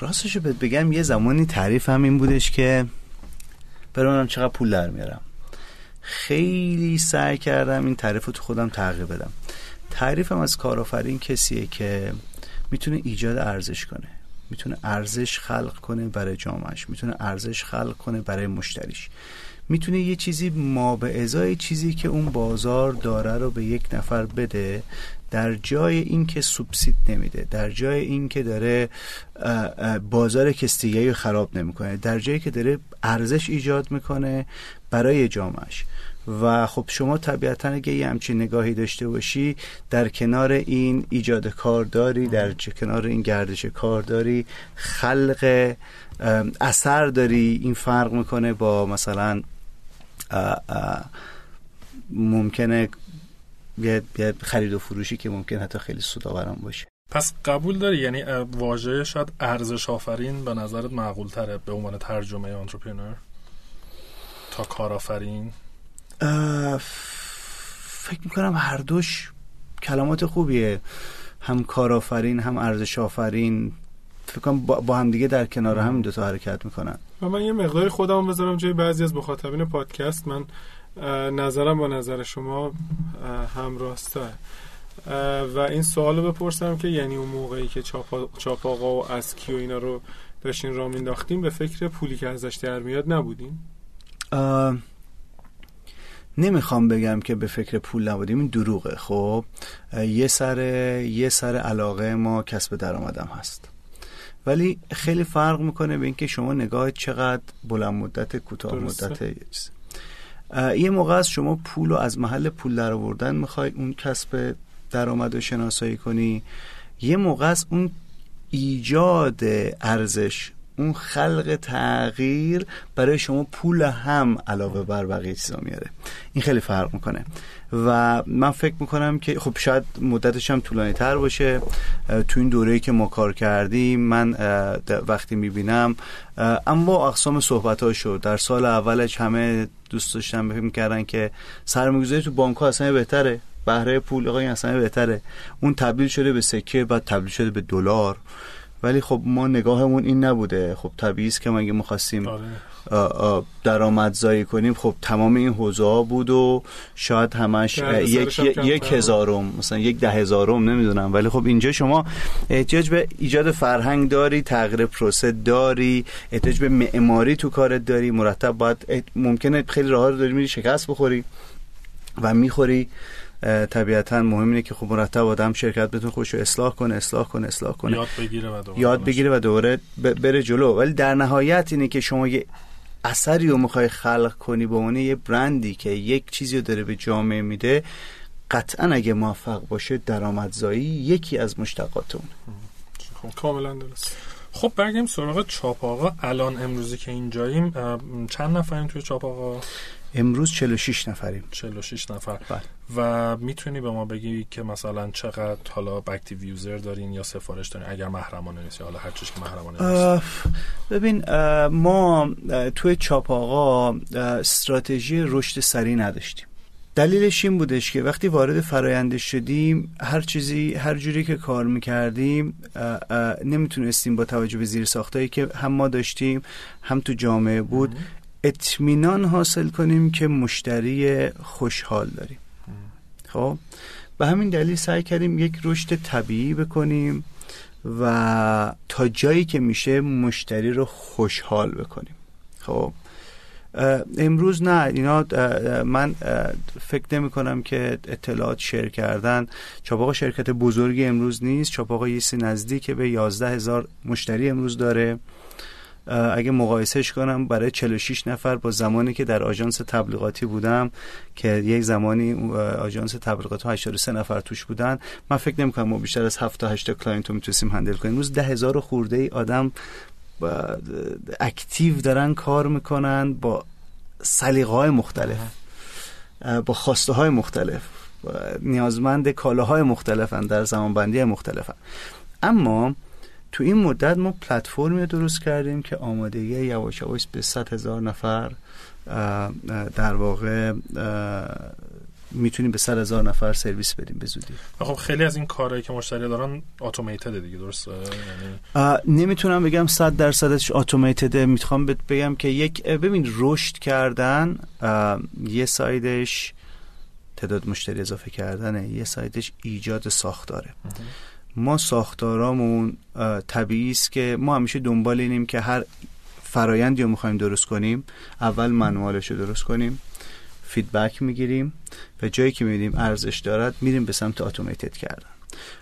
راستش رو بگم یه زمانی تعریف هم این بودش که برای چقدر پول در میارم. خیلی سعی کردم این تعریف رو تو خودم تغییر بدم. تعریفم از کارآفرین کسیه که می‌تونه ایجاد ارزش کنه. می‌تونه ارزش خلق کنه برای جامعش می‌تونه ارزش خلق کنه برای مشتریش. می‌تونه یه چیزی ما به ازای چیزی که اون بازار داره رو به یک نفر بده در جای اینکه سوبسید نمیده در جای اینکه داره بازار کستیگی رو خراب نمی‌کنه در جایی که داره ارزش ایجاد می‌کنه برای جامعش و خب شما طبیعتا اگه یه همچین نگاهی داشته باشی در کنار این ایجاد کار داری در کنار این گردش کار داری خلق اثر داری این فرق می‌کنه با مثلا ممکنه یه خرید و فروشی که ممکن حتی خیلی سودآورم باشه. پس قبول داری؟ یعنی واژه شاید ارزش آفرین به نظرت معقول تره به عنوان ترجمه آنترپرنور تا کارآفرین؟ فکر می‌کنم هر دوش کلمات خوبیه. هم کارآفرین هم ارزش آفرین فکر کنم با هم دیگه در کنار هم دو تا حرکت می‌کنن. و من یه مقداری خودم بذارم جای بعضی از مخاطبین پادکست. من نظرم با نظر شما هم راسته و این سوال رو بپرسم که یعنی اون موقعی که چاپ آقا و اسکی و اینا رو داشتین را مینداختیم به فکر پولی که ازش در میاد نبودیم نمی‌خوام بگم که به فکر پول نبودیم این دروغه. خب یه سر یه سر علاقه ما کسب درآمدم هست. ولی خیلی فرق می‌کنه به اینکه شما نگاه چقدر بلند مدت کوتاه مدت یه موقع از شما پول رو از محل پول در آوردن می‌خوای اون کسب درآمد رو شناسایی کنی. یه موقع از اون ایجاد ارزش اون خلق تغییر برای شما پول هم علاوه بر بقیه چیزا میاره. این خیلی فرق می‌کنه. و من فکر می‌کنم که خب شاید مدتش هم طولانی تر باشه. تو این دوره که ما کار کردیم من وقتی می‌بینم اما اقسام صحبت ها شد در سال اولش همه دوست داشتن فکر می‌کردن که سرمایه‌گذاری تو بانک ها اصلا بهتره. بهره پول آقا اصلا بهتره. اون تبدیل شده به سکه بعد تبدیل شده به دلار. ولی خب ما نگاهمون این نبوده. خب طبیعی است که ما اگه می‌خواستیم آره. درآمدزایی کنیم. خب تمام این حوزه ها بود و شاید همش یک یک هزارم مثلا یک ده هزارم نمی‌دونم. ولی خب اینجا شما احتیاج به ایجاد فرهنگ داری تغییر پروسه داری احتیاج به معماری تو کارت داری. مرتب باید ممکنه خیلی راه رو داری میری شکست بخوری و می‌خوری. طبیعتا مهم اینه که خب مرتب آدم شرکت بتونه خودش رو اصلاح کنه اصلاح کنه اصلاح کنه. یاد بگیره و دوباره یاد بگیره و دوباره بره جلو. ولی در نهایت اینه که شما یه اثری رو می‌خوای خلق کنی به عنوان یه برندی که یک چیزی رو داره به جامعه میده قطعا اگه موفق باشه درآمدزایی یکی از مشتقات اون خب کاملا درست. خب برگردیم سراغ چاپ آقا الان امروزی که اینجاییم چند نفریم توی چاپ آقا امروز 46 نفریم. 46 نفر. بله. و می‌تونی به ما بگی که مثلا چقدر حالا اکتیو یوزر دارین یا سفارش دارین؟ اگر محرمانه نیست یا حالا هر چیزی که محرمانه نیست. ببین ما توی چاپ آقا استراتژی رشد سریع نداشتیم. دلیلش این بودش که وقتی وارد فراینده شدیم هر چیزی هر جوری که کار می‌کردیم نمی‌تونستیم با توجه به زیر ساختایی که هم ما داشتیم هم تو جامعه بود اطمینان حاصل کنیم که مشتری خوشحال داریم. خب به همین دلیل سعی کردیم یک رشد طبیعی بکنیم و تا جایی که میشه مشتری رو خوشحال بکنیم. خب امروز نه اینا من فکر نمی کنم که اطلاعات share کردن. چاپ آقا شرکت بزرگی امروز نیست. چاپ آقا یه نزدیک به 11 هزار مشتری امروز داره. اگه مقایسهش کنم برای 46 نفر با زمانی که در آژانس تبلیغاتی بودم که یک زمانی آژانس تبلیغاتی 83 نفر توش بودن من فکر نمی کنم ما بیشتر از 7 تا 8 client رو می‌تونستیم handle کنیم. روز ده هزار خورده ای آدم اکتیو دارن کار می‌کنن با سلیقه های مختلف با خواسته های مختلف نیازمند کالاهای مختلفن در زمان بندی مختلفن. اما تو این مدت ما پلتفرمی درست کردیم که آماده یواش یواش به 100 هزار نفر در واقع می‌تونیم به 100 هزار نفر سرویس بدیم به زودی. خب خیلی از این کارهایی که مشتری دارن اتوماتد دیگه درسته؟ یعنی نمی‌تونم بگم 100 درصدش automated می‌خوام بگم که یک ببین رشد کردن یه side‌ش تعداد مشتری اضافه کردنه یه side‌ش ایجاد ساختاره. ما ساختارامون طبیعی است که ما همیشه دنبال اینیم که هر فرایندی رو می‌خوایم درست کنیم اول manual‌ش رو درست کنیم feedback می‌گیریم و جایی که می‌بینیم ارزش دارد میریم به سمت automated کردن.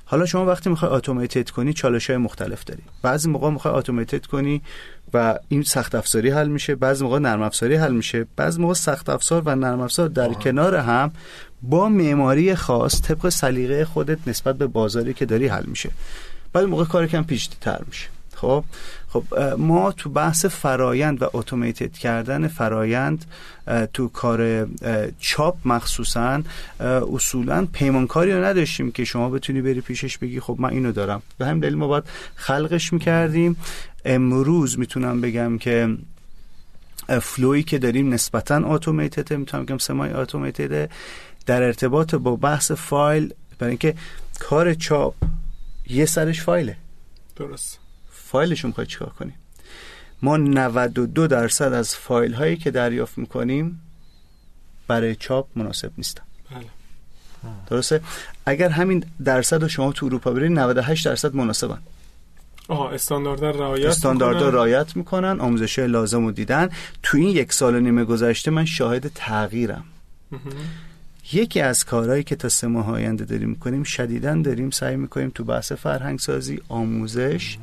حالا شما وقتی می‌خوای اتوماتد کنی چالش های مختلف داری. بعضی موقع می‌خوای اتوماتد کنی و این سخت افزاری حل میشه بعضی موقع نرم افزاری حل میشه. بعضی موقع سخت افزار و نرم افزار در کنار هم با معماری خاص طبق سلیقه خودت نسبت به بازاری که داری حل میشه. بعد موقع کار کم پیچیده تر میشه. خب خب ما تو بحث فرایند و اتوماتد کردن فرایند تو کار چاپ مخصوصا اصولا پیمانکاری رو نداشتیم که شما بتونی بری پیشش بگی خب من اینو دارم. به همین دلیل ما باید خلقش می‌کردیم. امروز می‌تونم بگم که فلوی که داریم نسبتا اتوماتد می‌تونم بگم سمای اتوماتد در ارتباط با بحث فایل برای اینکه کار چاپ یه سرش فایله. درست. فایلش می‌خوای چیکار کنیم؟ ما 92 درصد از فایل هایی که دریافت می‌کنیم برای چاپ مناسب نیستن. بله. درسته؟ اگر همین درصد رو شما تو اروپا برید 98 درصد مناسبن. آها استاندارد رعایت استاندارد رعایت می‌کنن آموزش لازم رو دیدن. تو این یک سال و نیمه گذشته من شاهد تغییرم. یکی از کارهایی که تا سه ماه آینده داریم می‌کنیم شدیدا داریم سعی می‌کنیم تو بحث فرهنگ سازی آموزش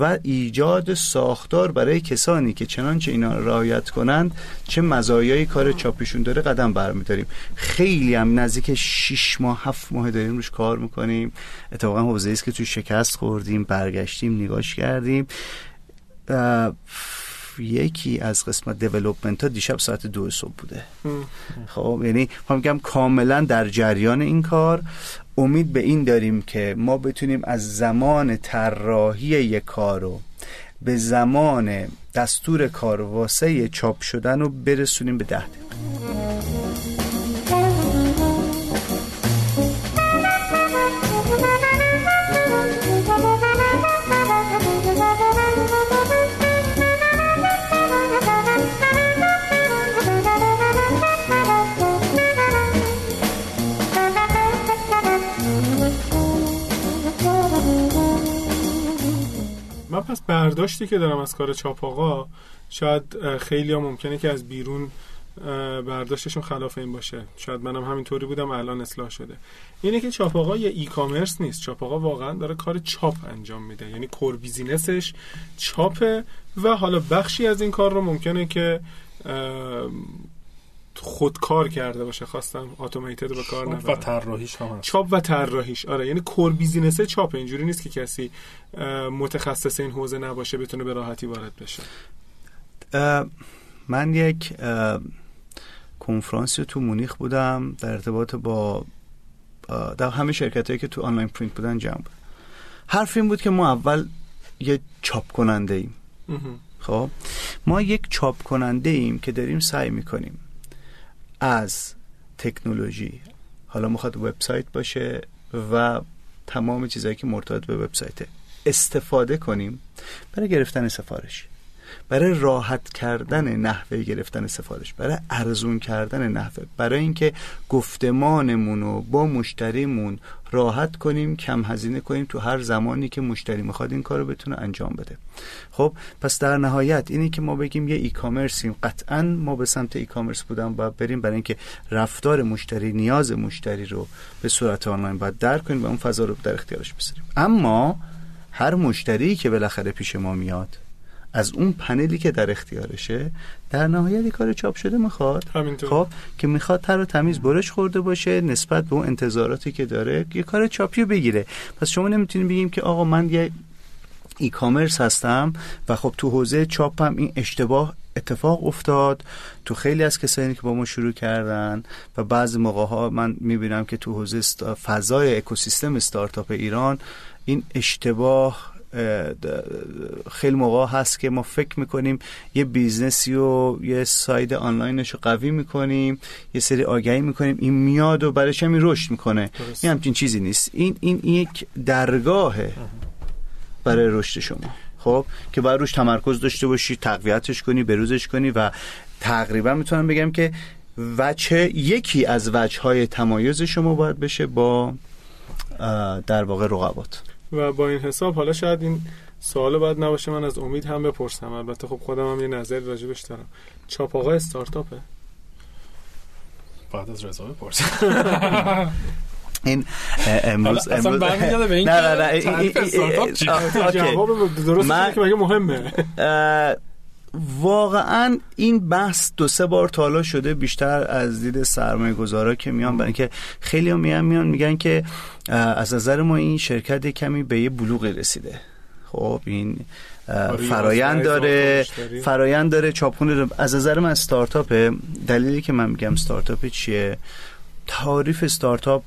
و ایجاد ساختار برای کسانی که چنانچه اینا رعایت کنند چه مزایای کار چاپیشون داره قدم برمیداریم. خیلی هم نزدیک 6 ماه 7 ماه داریم روش کار می‌کنیم. اتفاقا حوزه است که توی شکست خوردیم برگشتیم نگاش کردیم. یکی از قسمت دیولوپمنت ها دیشب ساعت دو صبح بوده. خب یعنی میگم کاملا در جریان این کار. امید به این داریم که ما بتونیم از زمان طراحی یک کار رو به زمان دستور کار واسه چاپ شدن رو برسونیم به ده پس برداشتی که دارم از کار چاپ آقا شاید خیلی ها ممکنه که از بیرون برداشتشون خلاف این باشه. شاید منم همینطوری بودم الان اصلاح شده. اینه که چاپ آقا یه e-commerce نیست. چاپ آقا واقعا داره کار چاپ انجام میده. یعنی core business‌ش چاپه و حالا بخشی از این کار رو ممکنه که خودکار کرده باشه خواستم automated به کار نبرم و طراحیش هم چاپ و طراحیش آره یعنی core business چاپ اینجوری نیست که کسی متخصص این حوزه نباشه بتونه به راحتی وارد بشه. من یک کنفرانسی تو مونیخ بودم در ارتباط با در همه شرکت هایی که تو آنلاین پرینت بودن جمع بود حرف این بود که ما اول یه چاپ کننده ایم. خب؟ ما یک چاپ کننده ایم که داریم سعی می‌کنیم از تکنولوژی. حالا می‌خواد وبسایت باشه و تمام چیزهایی که مرتبط به وبسایت استفاده کنیم برای گرفتن سفارش. برای راحت کردن نحوه گرفتن سفارش برای ارزون کردن نحوه برای اینکه گفتمانمون رو با مشتریمون راحت کنیم کم هزینه کنیم تو هر زمانی که مشتری می‌خواد این کار رو بتونه انجام بده. خب پس در نهایت اینی که ما بگیم یه ای کامرسیم قطعا ما به سمت ای کامرس بودم و بریم برای اینکه رفتار مشتری نیاز مشتری رو به صورت آنلاین باید درک کنیم و اون فضا رو در اختیارش بذاریم. اما هر مشتری که بالاخره پیش ما میاد از اون پنلی که در اختیارشه در نهایت کار چاپ شده می‌خواد. خب که می‌خواد تر و تمیز برش خورده باشه نسبت به اون انتظاراتی که داره یه کار چاپی بگیره. پس شما نمی‌تونید بگیم که آقا من یه ای کامرس هستم و خب تو حوزه چاپم این اشتباه اتفاق افتاد. تو خیلی از کسانی که با ما شروع کردن و بعضی موقع ها من می‌بینم که تو حوزه فضای اکوسیستم استارتاپ ایران این اشتباه خیلی موقع هست که ما فکر می‌کنیم یه business‌ی و یه side آنلاینش رو قوی می‌کنیم یه سری آگهی می‌کنیم این میاد و برایش هم رشد می‌کنه. این همچین چیزی نیست. این این یک درگاهه برای رشد شما. خب؟ که باید روش تمرکز داشته باشی تقویتش کنی بروزش کنی و تقریبا می‌تونم بگم که وچه یکی از وجه های تمایز شما باید بشه با در واقع رقبات. و با این حساب حالا شاید این سوال بعد نباشه من از امید هم بپرسم. البته خب خودم هم یه نظری راجبش دارم. چاپ آقا استارتاپه بعد از رضا بپرسم این امروز امروز نه نه نه جواب درست مهمه. واقعا این بحث دو سه بار تالا شده بیشتر از دید سرمایه گذارا که میان برای که خیلی هم میان میان میگن که از نظر ما این شرکت کمی به یه بلوغی رسیده. خب این آره، فرایند داره فرایند داره چاپخونه از نظر من استارتاپ دلیلی که من میگم استارتاپ چیه؟ تعریف استارتاپ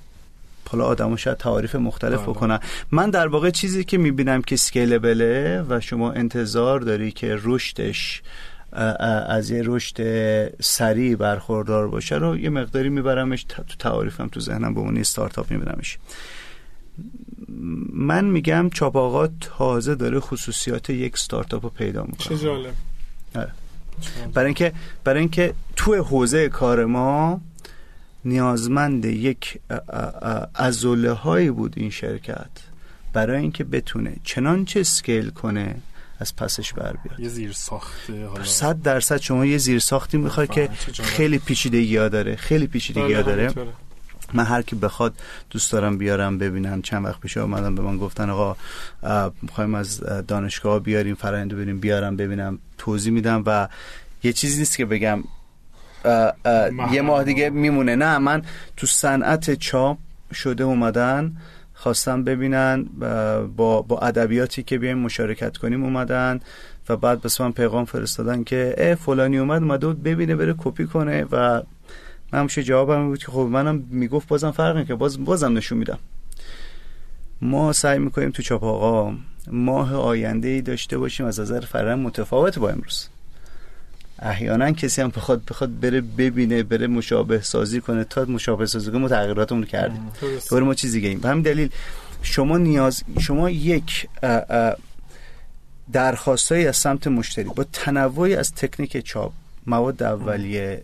حالا آدمو شاید تعاریف مختلف بله. بکنن من در واقع چیزی که می‌بینم که سکیلبله و شما انتظار داری که رشدش از یه رشد سریع برخوردار باشه رو یه مقداری میبرمش تو تعاریفم تو ذهنم به اون استارتاپ میبرمش من میگم چاپ تازه داره خصوصیات یک استارتاپ رو پیدا می‌کنه چه جالب آره. برای اینکه برای اینکه تو حوزه کار ما نیازمند یک ازوله هایی بود این شرکت برای اینکه بتونه چنانچه سکیل کنه از پسش بر بیاد. یه زیر ساخته حالا. صد درصد شما یه زیر ساختی می‌خواد که خیلی پیچیدگی ها داره خیلی پیچیدگی ها بله، داره. من هر کی بخواد دوست دارم بیارم ببینم. چند وقت پیش اومدم به من گفتن آقا می‌خوایم از دانشگاه بیاریم فرآیند ببینیم بیارم ببینم توضیح میدم و یه چیزی نیست که بگم یه ماه دیگه میمونه. نه من تو صنعت چاپ شده اومدن خواستم ببینن با با ادبیاتی که بیایم مشارکت کنیم اومدن و بعد بس من پیغام فرستادن که اه فلانی اومد اومده بود ببینه بره کپی کنه و من همیشه جوابم بود که خب منم می‌گفت بازم فرقی که باز بازم نشون میدم. ما سعی می‌کنیم تو چاپ آقا ماه آینده ای داشته باشیم از نظر فرهنگ متفاوت با امروز. احیانا کسی هم بخواد بخواد بره ببینه بره مشابه سازی کنه تا مشابه سازی کنه تغییراتمون رو کردیم. طور ما چیزی گیم به همین دلیل شما نیاز شما یک درخواستایی از سمت مشتری با تنوعی از تکنیک چاپ مواد اولیه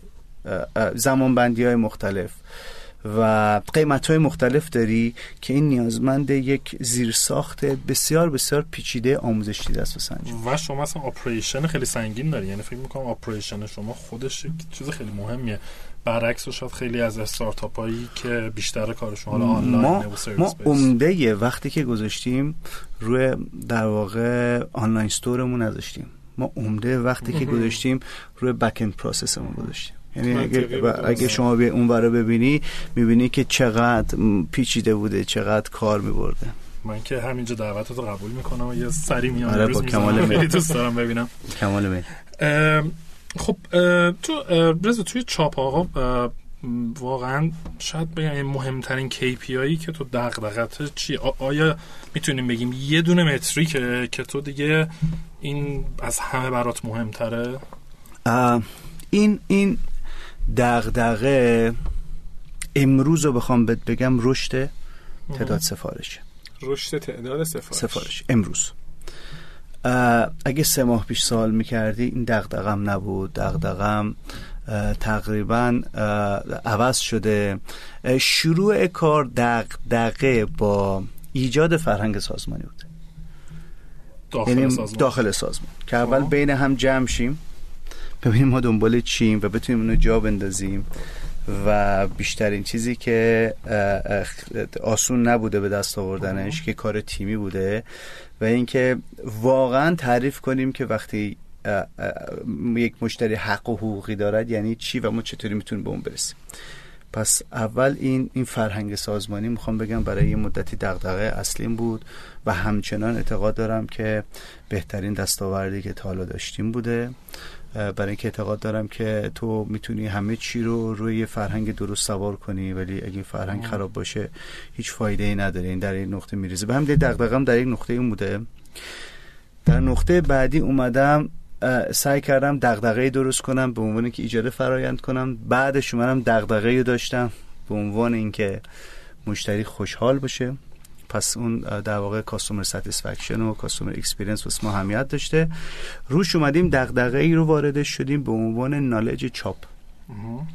زمانبندی های مختلف و قیمت های مختلف داری که این نیازمند یک زیرساخت بسیار بسیار پیچیده آموزش دیده است و سنجی و شما اصلا operation خیلی سنگین داری. یعنی فکر می‌کنم operation شما خودش چیز خیلی مهمیه. برعکس شاید خیلی از استارتاپ هایی که بیشتر کارشون حالا آنلاین ما, ما عمده وقتی که گذاشتیم روی در واقع آنلاین ستورمون نذاشتیم. ما عمده وقتی که گذاشتیم روی بک اند پروسسمون گذاشتیم. یعنی اگه, اگه شما به اون رو ببینی می‌بینی که چقدر پیچیده بوده چقدر کار میبرده. من که همینجا دعوت رو قبول می‌کنم و یه سری میام آره با کمال دوست دارم ببینم. کمال می خب تو رضا توی چاپ آقا واقعا شاید بگم مهمترین KPI که تو دغدغت چی؟ آیا می‌تونیم بگیم یه دونه متریکه که تو دیگه این از همه برات مهمتره؟ این این دغدغه امروز رو بخوام بهت بگم رشد تعداد سفارش رشد تعداد سفارش. سفارش. امروز. اگه سه ماه پیش سوال می‌کردی این دغدغم نبود. دغدغم تقریبا عوض شده. شروع کار دغدغه با ایجاد فرهنگ سازمانی بود. داخل یعنی سازمان. داخل سازمان. که اول بین هم جمع شیم. ببینیم ما دنبال چیم و بتونیم اونو جا بندازیم و بیشترین چیزی که آسون نبوده به دست آوردنش که کار تیمی بوده و اینکه واقعا تعریف کنیم که وقتی یک مشتری حق و حقوقی دارد یعنی چی و ما چطوری می‌تونیم به اون برسیم. پس اول این این فرهنگ سازمانی می‌خوام بگم برای یه مدتی دغدغه اصلیم بود و همچنان اعتقاد دارم که بهترین دستاوردی که تا حالا داشتیم بوده. برای اینکه اعتقاد دارم که تو می‌تونی همه چی رو روی فرهنگ درست سوار کنی ولی اگه فرهنگ خراب باشه هیچ فایده ای نداره. این در این نقطه میریزه. به هم دغدغم در یک نقطه این بوده. در نقطه بعدی اومدم سعی کردم دغدغه درست کنم به عنوان که ایجاد فرایند کنم. بعدش اومدم دغدغه داشتم به عنوان اینکه مشتری خوشحال باشه. پس اون در واقع customer satisfaction و customer experience واسه ما اهمیت داشته. روش اومدیم دغدغه ای رو وارد شدیم به عنوان نالج چاپ.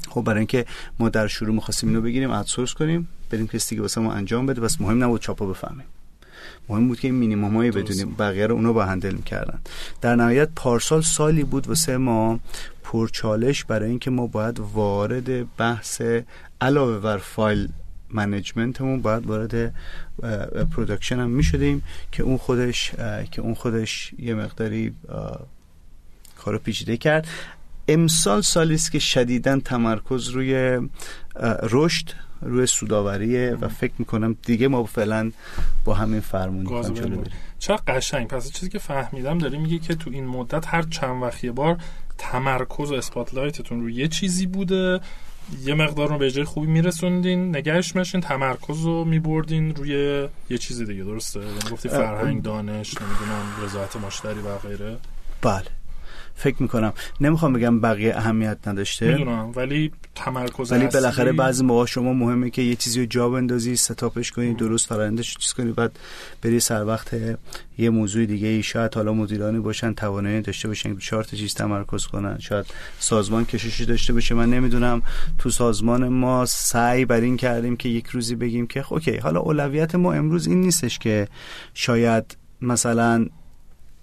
خب برای اینکه ما در شروع می‌خواستیم اینو بگیریم ادسورس کنیم بریم کسی دیگه واسه ما انجام بده. بس مهم نبود چاپو بفهمیم. مهم بود که این مینیمم هایی بدونیم. بقیه رو اونو با هندل می‌کردن. در نهایت پارسال سالی بود واسه ما پرچالش برای اینکه ما باید وارد بحث علاوه بر فایل منیجمنتمون باید وارد production هم می شدیم که اون خودش که اون خودش یه مقداری کارو پیچیده کرد. امسال سالی است که شدیدا تمرکز روی رشد روی سوداوریه و فکر می‌کنم دیگه ما فعلا با همین فرمون چه قشنگ. پس چیزی که فهمیدم داری میگه که تو این مدت هر چند وقت یه بار تمرکز و spotlight‌تون روی یه چیزی بوده یه مقدار رو به جای خوبی میرسوندین نگهش مشین تمرکز رو میبردین روی یه چیزی دیگه درسته؟ یعنی گفتی فرهنگ دانش نمی‌دونم رضایت مشتری و غیره. بله. فکر می‌کنم. نمی‌خوام بگم بقیه اهمیت نداشته. می‌دونم ولی تمرکز ولی بالاخره بعضی موقع شما مهمه که یه چیزی رو جا بندازی ستاپش کنی درست فرآیندش چیز کنی بعد بری سر وقت یه موضوع دیگه ای. شاید حالا مدیرانی باشن توانایی داشته باشن چهار تا چیز تمرکز کنن. شاید سازمان کششی داشته باشه من نمی‌دونم. تو سازمان ما سعی بر این کردیم که یک روزی بگیم که اوکی حالا اولویت ما امروز این نیستش که شاید مثلا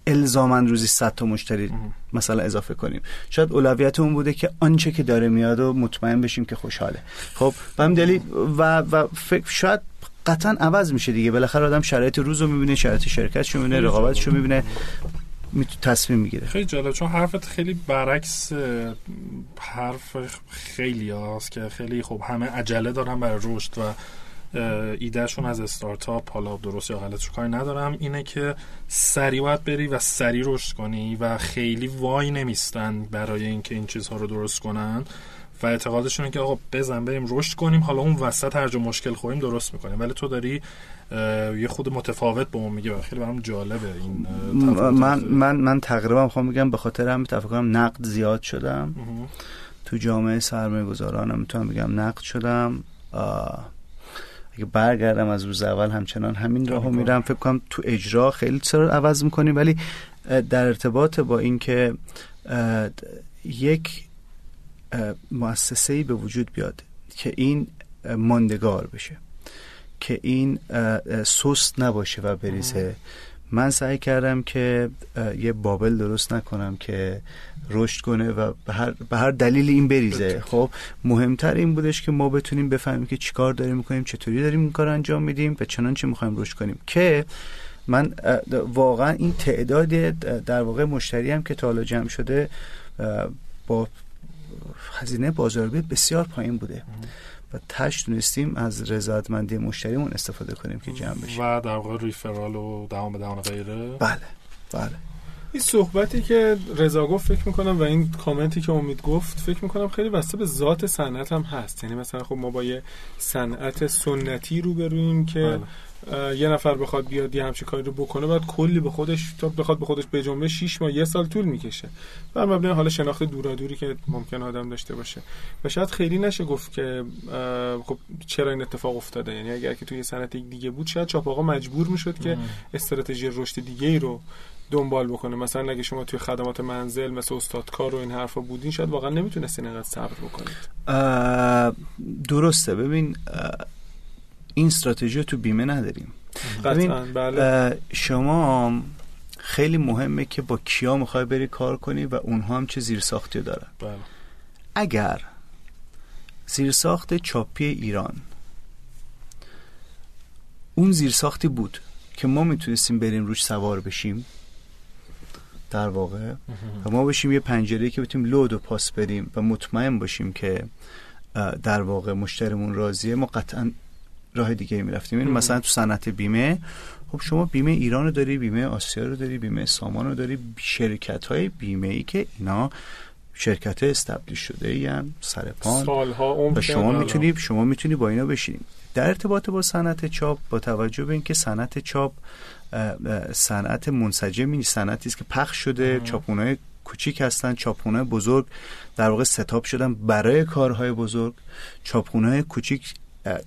الزاما روزی 100 تا مشتری مثلا اضافه کنیم. شاید اولویت اون بوده که آنچه که داره میاد و مطمئن بشیم که خوشحاله. خب به هم دلیل و, و فکر شاید قطعا عوض میشه دیگه. بالاخره آدم شرایط روز رو می‌بینه شرایط شرکتش رو می‌بینه رقابتش رو می‌بینه تصمیم می‌گیره. خیلی جالب. چون حرفت خیلی برعکس حرف خیلی هاست که خیلی خوب همه عجله دارن برای رشد و ایدهشون از استارتاپ حالا درست یا غلط کاری ندارم اینه که سریع باید بری و سریع رشد کنی و خیلی وای نمیستن برای اینکه این چیزها رو درست کنن. و اعتقادشون که آقا بزن بریم رشد کنیم حالا اون وسط هر جا مشکل خوریم درست می‌کنیم. ولی تو داری یه خود متفاوت به اون میگه خیلی برام جالبه این من من من تقریبا می‌خوام میگم به خاطر هم کنم نقد زیاد شدم. تو جامعه سرمایه گذارانم می‌تونم بگم نقد شدم. اگه برگردم از روز اول همچنان همین راهو میرم. فکر کنم تو اجرا خیلی سر عوض می‌کنیم ولی در ارتباط با اینکه یک مؤسسه ای به وجود بیاد که این ماندگار بشه که این سست نباشه و بریزه. من سعی کردم که یه بابل درست نکنم که رشد کنه و به هر, به هر دلیل این بریزه. خب مهمتر این بودش که ما بتونیم بفهمیم که چیکار داریم می‌کنیم چطوری داریم این کار انجام میدیم و چنانچه می‌خوایم رشد کنیم. که من واقعا این تعداد در واقع مشتری هم که تا حالا جمع شده با هزینه بازاریابی بسیار پایین بوده. و تش تونستیم از رضایتمندی مشتریمون استفاده کنیم که جمع بشه. و در واقع ریفرال و دهان به دهان غیره؟ بله بله. این صحبتی که رضا گفت فکر می‌کنم و این کامنتی که امید گفت فکر می‌کنم خیلی واسه به ذات صنعت هم هست. یعنی مثلا خب ما با یه صنعت سنتی رو برویم که بله. یه نفر بخواد بیاد یه همچین کاری رو بکنه بعد کلی به خودش تا بخواد به خودش به جنبه 6 ماه یه سال طول می‌کشه. بر مبنای حالا شناخت دورادوری که ممکن آدم داشته باشه. و شاید خیلی نشه گفت که خب چرا این اتفاق افتاده؟ یعنی اگر که توی صنعت دیگه بود شاید چاپ آقا مجبور می‌شد که استراتژی رشد دیگه ای رو دنبال بکنه. مثلا اگه شما توی خدمات منزل مثل استادکار و این حرفا بودین شاید واقعا نمی‌تونستین اینقدر صبر بکنید. درسته. ببین این استراتژی تو بیمه نداریم بله. شما خیلی مهمه که با کیا می‌خوای بری کار کنی و اونها هم چه زیرساختی دارن بله. اگر زیرساخت چاپی ایران اون زیرساختی بود که ما می‌تونستیم بریم روش سوار بشیم در واقع و ما بشیم یه پنجره که بتونیم لود و پاس بریم و مطمئن باشیم که در واقع مشترمون راضیه ما قطعا راه دیگه می‌رفتیم. این مثلا تو صنعت بیمه خب شما بیمه ایران رو داری بیمه آسیا رو داری بیمه سامان رو داری شرکت های بیمه ای که اینا شرکت استبلیش شده ای هم سرپان و شما می‌تونی شما می‌تونی با اینا بشینیم در ارتباط با صنعت چاپ با توجه به اینکه صنعت چاپ صنعت منسجمی نیست صنعتی است که پخش شده چاپونای کوچیک هستن چاپخونه بزرگ در واقع ستاپ شدن برای کارهای بزرگ چاپخونه کوچیک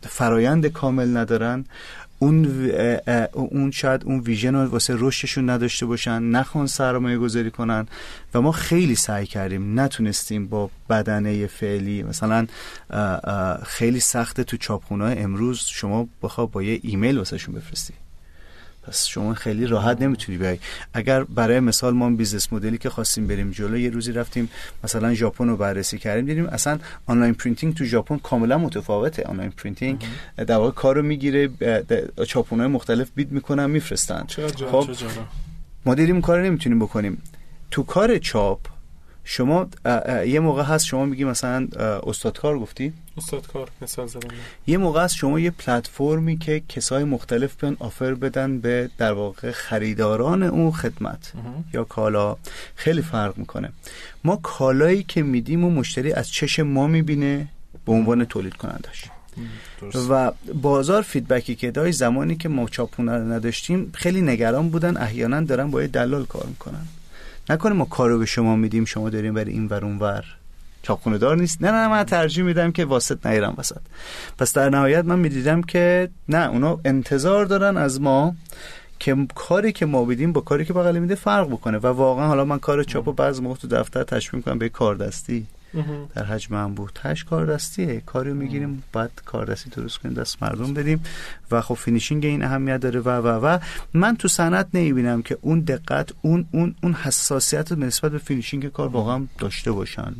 فرایند کامل ندارن. اون اون شاید اون ویژن رو واسه رشدشون نداشته باشن نخوان سرمایه گذاری کنن. و ما خیلی سعی کردیم نتونستیم با بدنه فعلی مثلا خیلی سخته تو چاپخونه امروز شما بخوا با یه ایمیل واسهشون بفرستی. پس شما خیلی راحت نمی‌تونی بیای. اگر برای مثال ما business modelی که خواستیم بریم جلو یه روزی رفتیم مثلا ژاپن رو بررسی کردیم دیدیم اصلا online printing تو ژاپن کاملا متفاوته. online printing در واقع کارو می‌گیره چاپونای مختلف bid می‌کنن میفرستن. خب ما دیدیم کار نمی‌تونیم بکنیم. تو کار چاپ شما یه موقع هست شما میگی مثلا استادکار گفتی؟ استادکار مثال زدم. یه موقع هست شما یه پلتفرمی که کسای مختلف بیان آفر بدن به در واقع خریداران اون خدمت یا کالا. خیلی فرق می‌کنه. ما کالایی که میدیم و مشتری از چشم ما می‌بینه به عنوان تولید کنندش و بازار فیدبکی که داشت زمانی که ما چاپونه رو نداشتیم خیلی نگران بودن احیانا دارن با یه دلال کار می‌کنن. نکنه ما کارو به شما میدیم شما داریم برای این ور اون ور. چاپخونه دار نیست. نه نه من ترجیح میدم که واسط نیرم وسط. پس در نهایت من می‌دیدم که نه اونا انتظار دارن از ما که کاری که ما بدیم با کاری که بغل میده فرق بکنه. و واقعا حالا من کار چاپ و بعض موقع تو دفتر تشبیه می‌کنم به کار دستی در حجم انبوه تش کار دستیه کاری رو می‌گیریم بعد کار دستی درست کنیم دست مردم بدیم و خب finishing این اهمیت داره و و و. من تو صنعت نمی‌بینم که اون دقت اون اون اون حساسیت نسبت به finishing کار واقعا داشته باشن.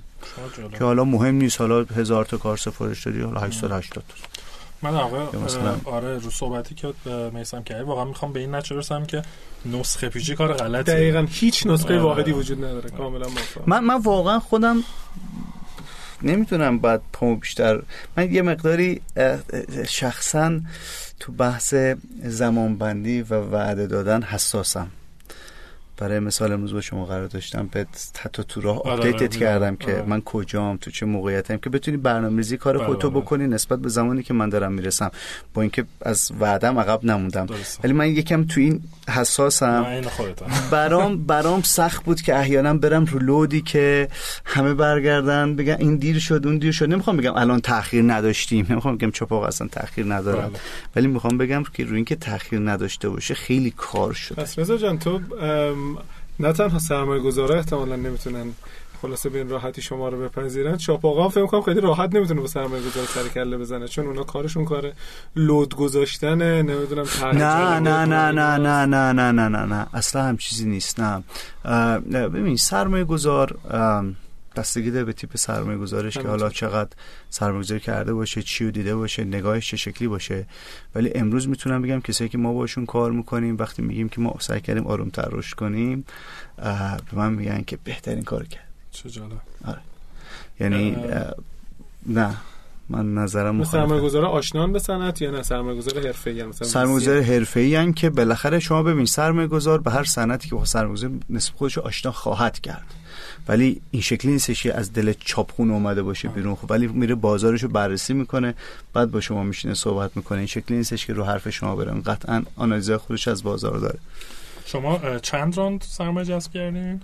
که حالا مهم نیست. حالا هزار تا کار سفارش دادی حالا 880 تا. من آقا. آره رو صحبتی که میسم کردی واقعا می‌خوام به این نتیجه برسم که نسخه پیچی کار غلطه دقیقا هیچ نسخه آره. واحدی وجود نداره کاملا من من واقعا خودم نمی‌تونم بعد پامو بیشتر من یه مقداری شخصا تو بحث زمانبندی و وعده دادن حساسم برای مثال امروز با شما قرار داشتم به حتی تو راه آره، update‌ت آره، کردم که آره. من کجام تو چه موقعیتم که بتونی برنامه‌ریزی کار بله، خودتو بله. بکنی نسبت به زمانی که من دارم می‌رسم. با اینکه از وعدم عقب نموندم. ولی من یکم تو این حساسم. برام برام سخت بود که احیانا برم رو loadی که همه برگردن بگن این دیر شد اون دیر شد. نمی‌خوام بگم الان تاخیر نداشتیم. نمی‌خوام بگم چاپ آقا اصلا تاخیر ندارم. بله. ولی می‌خوام بگم که روی اینکه تاخیر نداشته باشه خیلی کار شد پس رضا جان تو نه تنها سرمایه گذاره احتمالا نمی‌تونن خلاصه به این راحتی شما رو بپذیرن چاپاقا فکر کنم خیلی راحت نمی‌تونه با سرمایه گذار سر کله بزنه چون اونا کارشون کار لود گذاشتنه نمی‌دونم نه نه نه نه نه نه نه نه نه نه اصلا هم چیزی نیست نه. ببین سرمایه گذار بستگی داره به تیپ سرمایه گذارش که حالا چقدر سرمایه گذاری کرده باشه چی رو دیده باشه نگاهش چه شکلی باشه. ولی امروز می‌تونم بگم کسایی که ما باشون کار می‌کنیم وقتی میگیم که ما سعی کردیم آرومتر رشد کنیم به من میگن که بهترین کار کرد. چه جالب. آره. یعنی نه. من نظرم سرمایه گذار آشنان به صنعت یا نه؟ سرمایه گذار حرفه‌ای مثلا سرمایه گذار حرفه‌ای که بالاخره شما ببین سرمایه گذار به هر صنعتی که با سرمایه گذار نسبت خودش آشنا خواهد کرد. ولی این شکلی نیستش که از دل چاپخون اومده باشه بیرون. خب ولی میره بازارشو بررسی می‌کنه بعد با شما میشینه صحبت می‌کنه. این شکلی نیستش که رو حرف شما برن قطعا آنالیز خودش از بازار داره. شما چند round سرمایه جذب کردین؟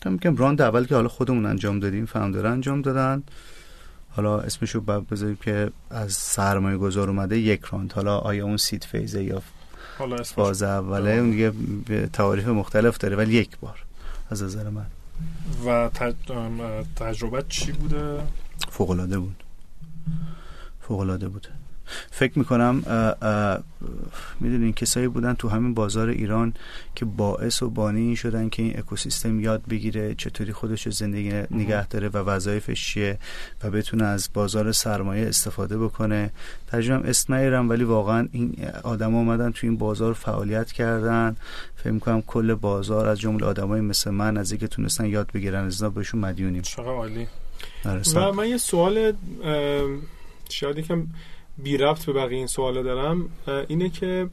تا میگم round اول که حالا خودمون انجام دادیم founder انجام دادن. حالا اسمشو بعد بذاریم که از سرمایه گذار اومده یک round. حالا آیا اون seed phase‌ه یا فاز اوله اون دیگه تعاریف مختلف داره ولی یک بار. از نظر من. و تجربه چی بوده؟ فوقلاده بود. فوقلاده بود. فکر می‌کنم می‌دونین کسایی بودن تو همین بازار ایران که باعث و بانی این شدن که این اکوسیستم یاد بگیره چطوری خودش رو زندگی نگه داره و وظایفش چیه و بتونه از بازار سرمایه استفاده بکنه. ترجمه اسم نیرم ولی واقعا این آدم اومدن تو این بازار فعالیت کردن. فکر می‌کنم کل بازار از جمله آدمای مثل من از اینکه تونستن یاد بگیرن از بهشون مدیونیم. چقدر عالی. آره، و من یه سوال شاید یکم بی ربط به بقیه این سوالا دارم اینه که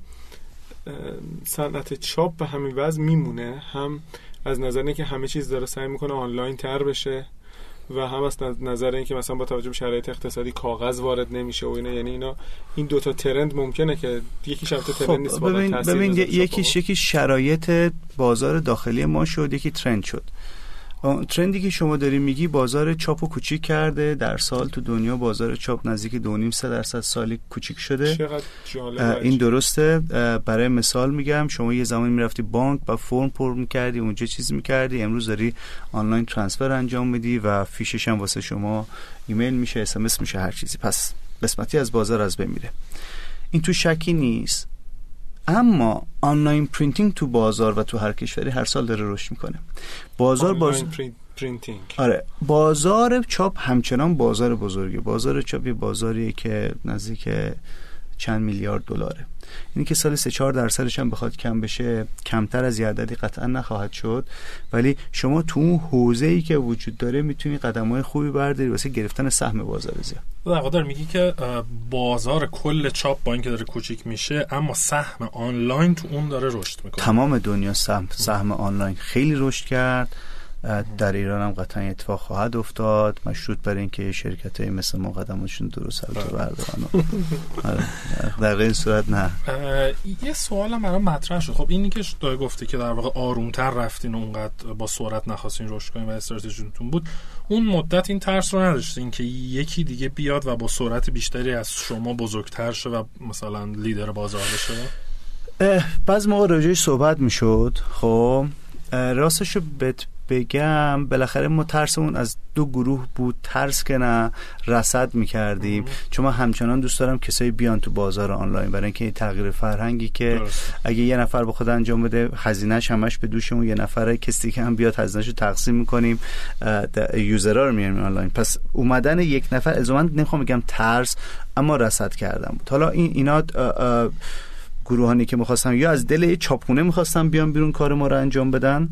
صنعت چاپ به همین وضع میمونه هم از نظر که همه چیز داره سعی می‌کنه آنلاین تر بشه و هم از نظر اینکه مثلا با توجه به شرایط اقتصادی کاغذ وارد نمیشه و اینا یعنی اینا این دوتا ترند ممکنه که یکی ترند خب نیست ببین, ببین یکی یکی شرایط بازار داخلی ما شد یکی ترند شد. ترندی که شما داری میگی بازار چاپ و کوچیک کرده. در سال تو دنیا بازار چاپ نزدیک دو نیم سه درصد سالی کوچیک شده. این درسته. برای مثال میگم شما یه زمانی می‌رفتی بانک و فرم پر می‌کردی اونجا چیز می‌کردی. امروز داری آنلاین ترانسفر انجام میدی و فیشش هم واسه شما ایمیل میشه SMS میشه هر چیزی. پس قسمتی از بازار از بین میره. این تو شکی نیست. اما online printing تو بازار و تو هر کشوری هر سال داره رشد می‌کنه. بازار باز... printing. آره. بازار چاپ همچنان بازار بزرگی بازار چاپ یه بازاریه که نزدیک چند میلیارد دلاره. اینی که سال 3 4 درصدش هم بخواد کم بشه کمتر از یه عددی قطعا نخواهد شد. ولی شما تو اون حوزه ای که وجود داره می‌تونی قدم های خوبی برداری واسه گرفتن سهم بازار زیاد. در میگی که بازار کل چاپ با اینکه داره کوچیک میشه اما سهم آنلاین تو اون داره رشد می‌کنه. تمام دنیا سهم سهم آنلاین خیلی رشد کرد. در ایران هم قطعا اتفاق خواهد افتاد. مشروط بر اینکه شرکت های مثل ما قدمشون درست سر تو بردارن. آره، در این صورت نه. یه سوال هم برام مطرح شد. خب اینی که دای گفته که در واقع آرومتر رفتین و اونقدر با سرعت نخواستین رشد کنین و استراتژیتون بود اون مدت این ترس رو نداشتین که یکی دیگه بیاد و با سرعت بیشتری از شما بزرگتر شه و مثلا لیدر بازار بشه؟ بعض موقع راجعش صحبت می‌شد. خب راستشو بهت بگم بالاخره ما ترسمون از دو گروه بود. ترس که نه رصد می‌کردیم. چون ما همچنان دوست دارم کسایی بیان تو بازار آنلاین برای اینکه این تغییر فرهنگی که اگه یه نفر به خود انجام بده هزینهش همش به دوشمون. یه نفر کسی که هم بیاد هزینهش رو تقسیم می‌کنیم. یوزرها رو میاریم آنلاین. پس اومدن یک نفر از من نمی‌خوام بگم ترس اما رصد کردم بود. حالا این اینا گروهانی که می‌خواستم یا از دل چاپخونه می‌خواستم بیان بیرون کار ما رو انجام بدن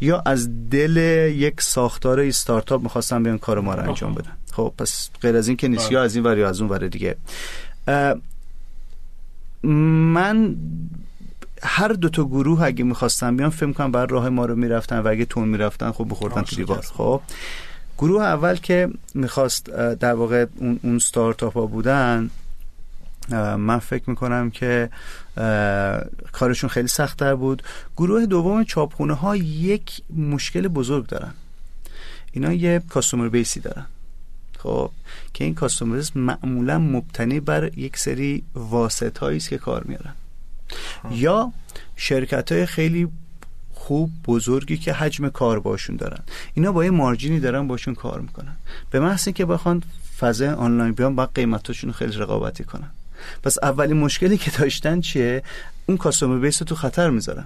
یا از دل یک ساختار استارتاپ می‌خواستم بیان کار ما رو انجام بدن. خب پس غیر از این که نیست یا بله. از این ور یا از اون ور دیگه. من هر دو تا گروه اگه می‌خواستم بیان فکر کنم بر راه ما رو می‌رفتن و اگه تون می‌رفتن خب بخوردن تو دیوار. خب گروه اول که می‌خواست در واقع اون, اون ستارتاپ ها بودن من فکر می‌کنم که کارشون خیلی سختتر بود. گروه دوم چاپخونه ها یک مشکل بزرگ دارن. اینا یه کاستومر بیسی دارن. خب که این کاستومر بیس معمولا مبتنی بر یک سری واسط است که کار میارن یا شرکت های خیلی خوب بزرگی که حجم کار باشون دارن. اینا با یه مارجینی دارن باشون کار می‌کنن. به محض که بخوان فضای آنلاین بیان با قیمتاشون خیلی رقابتی کنن. پس اولین مشکلی که داشتن چیه؟ اون کاستومر بیس تو خطر می‌ذارن.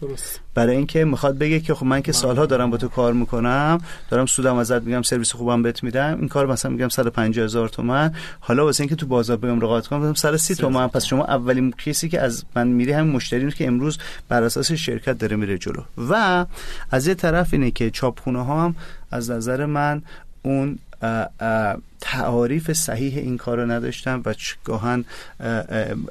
درست. برای اینکه می‌خواد بگه که خب من که سالها دارم با تو کار می‌کنم دارم سودم ازت میگم سرویس خوبم بهت میدم این کار مثلا میگم 150 هزار تومن. حالا واسه اینکه تو بازار بگم رقابت کنم مثلا 130 تومن. پس شما اولین کسی که از من میری همین مشتری که امروز بر اساس شرکت داره میره جلو. و از یه طرف اینه که چاپخونه ها هم از نظر من اون تعاریف صحیح این کار رو نداشتن و گاهن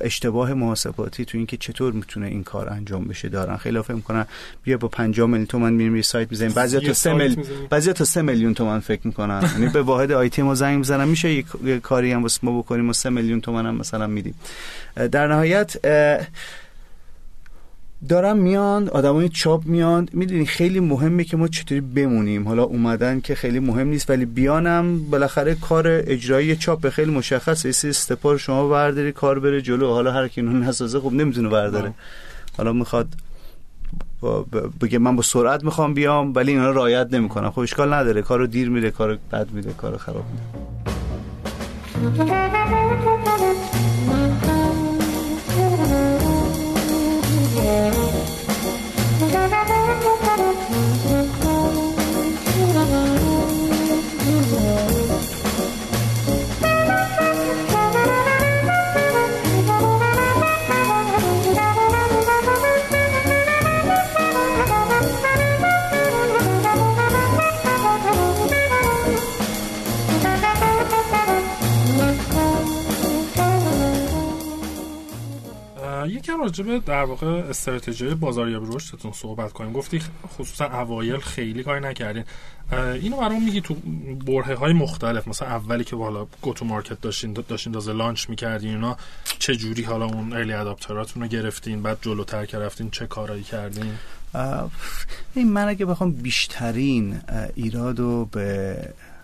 اشتباه محاسباتی تو اینکه چطور می‌تونه این کار انجام بشه دارن. خیلی فکر می‌کنن بیا با 5 میلیون تومان میریم یه سایت می‌زنیم. بعضیا تا 3 میلیون بعضیا تا 3 میلیون تومان فکر می‌کنن. یعنی به واحد آیتی ما زنگ می‌زنن. میشه یک کاری هم واسه ما بکنیم و 3 میلیون تومان هم مثلا میدیم. در نهایت دارم میان آدمای چاپ میان. می‌دونی خیلی مهمه که ما چطوری بمونیم. حالا اومدن که خیلی مهم نیست ولی بیانم. بالاخره کار اجرایی چاپ خیلی مشخصه. سی استپار شما برداری کار بره جلو. حالا هر کی اون نسازه خب نمی‌تونه برداره. حالا می‌خواد بگه من با سرعت می‌خوام بیام ولی اینا رعایت نمی‌کنم. خب اشکال نداره. کارو دیر میره کارو بد میره کارو خراب میره Thank you. راجبه در واقع استراتژی بازاریابی رشدتون صحبت کنیم. گفتی خصوصا اوایل خیلی کاری نکردین. اینو برام میگی تو برهه های مختلف مثلا اولی که بالا گو تو مارکت داشتین داشتین تازه لانچ می‌کردین اینا چه جوری حالا اون ارلی اداپتراتون رو گرفتین؟ بعد جلوتر که رفتین چه کارایی کردین؟ این من اگه بخوام بیشترین ایراد رو به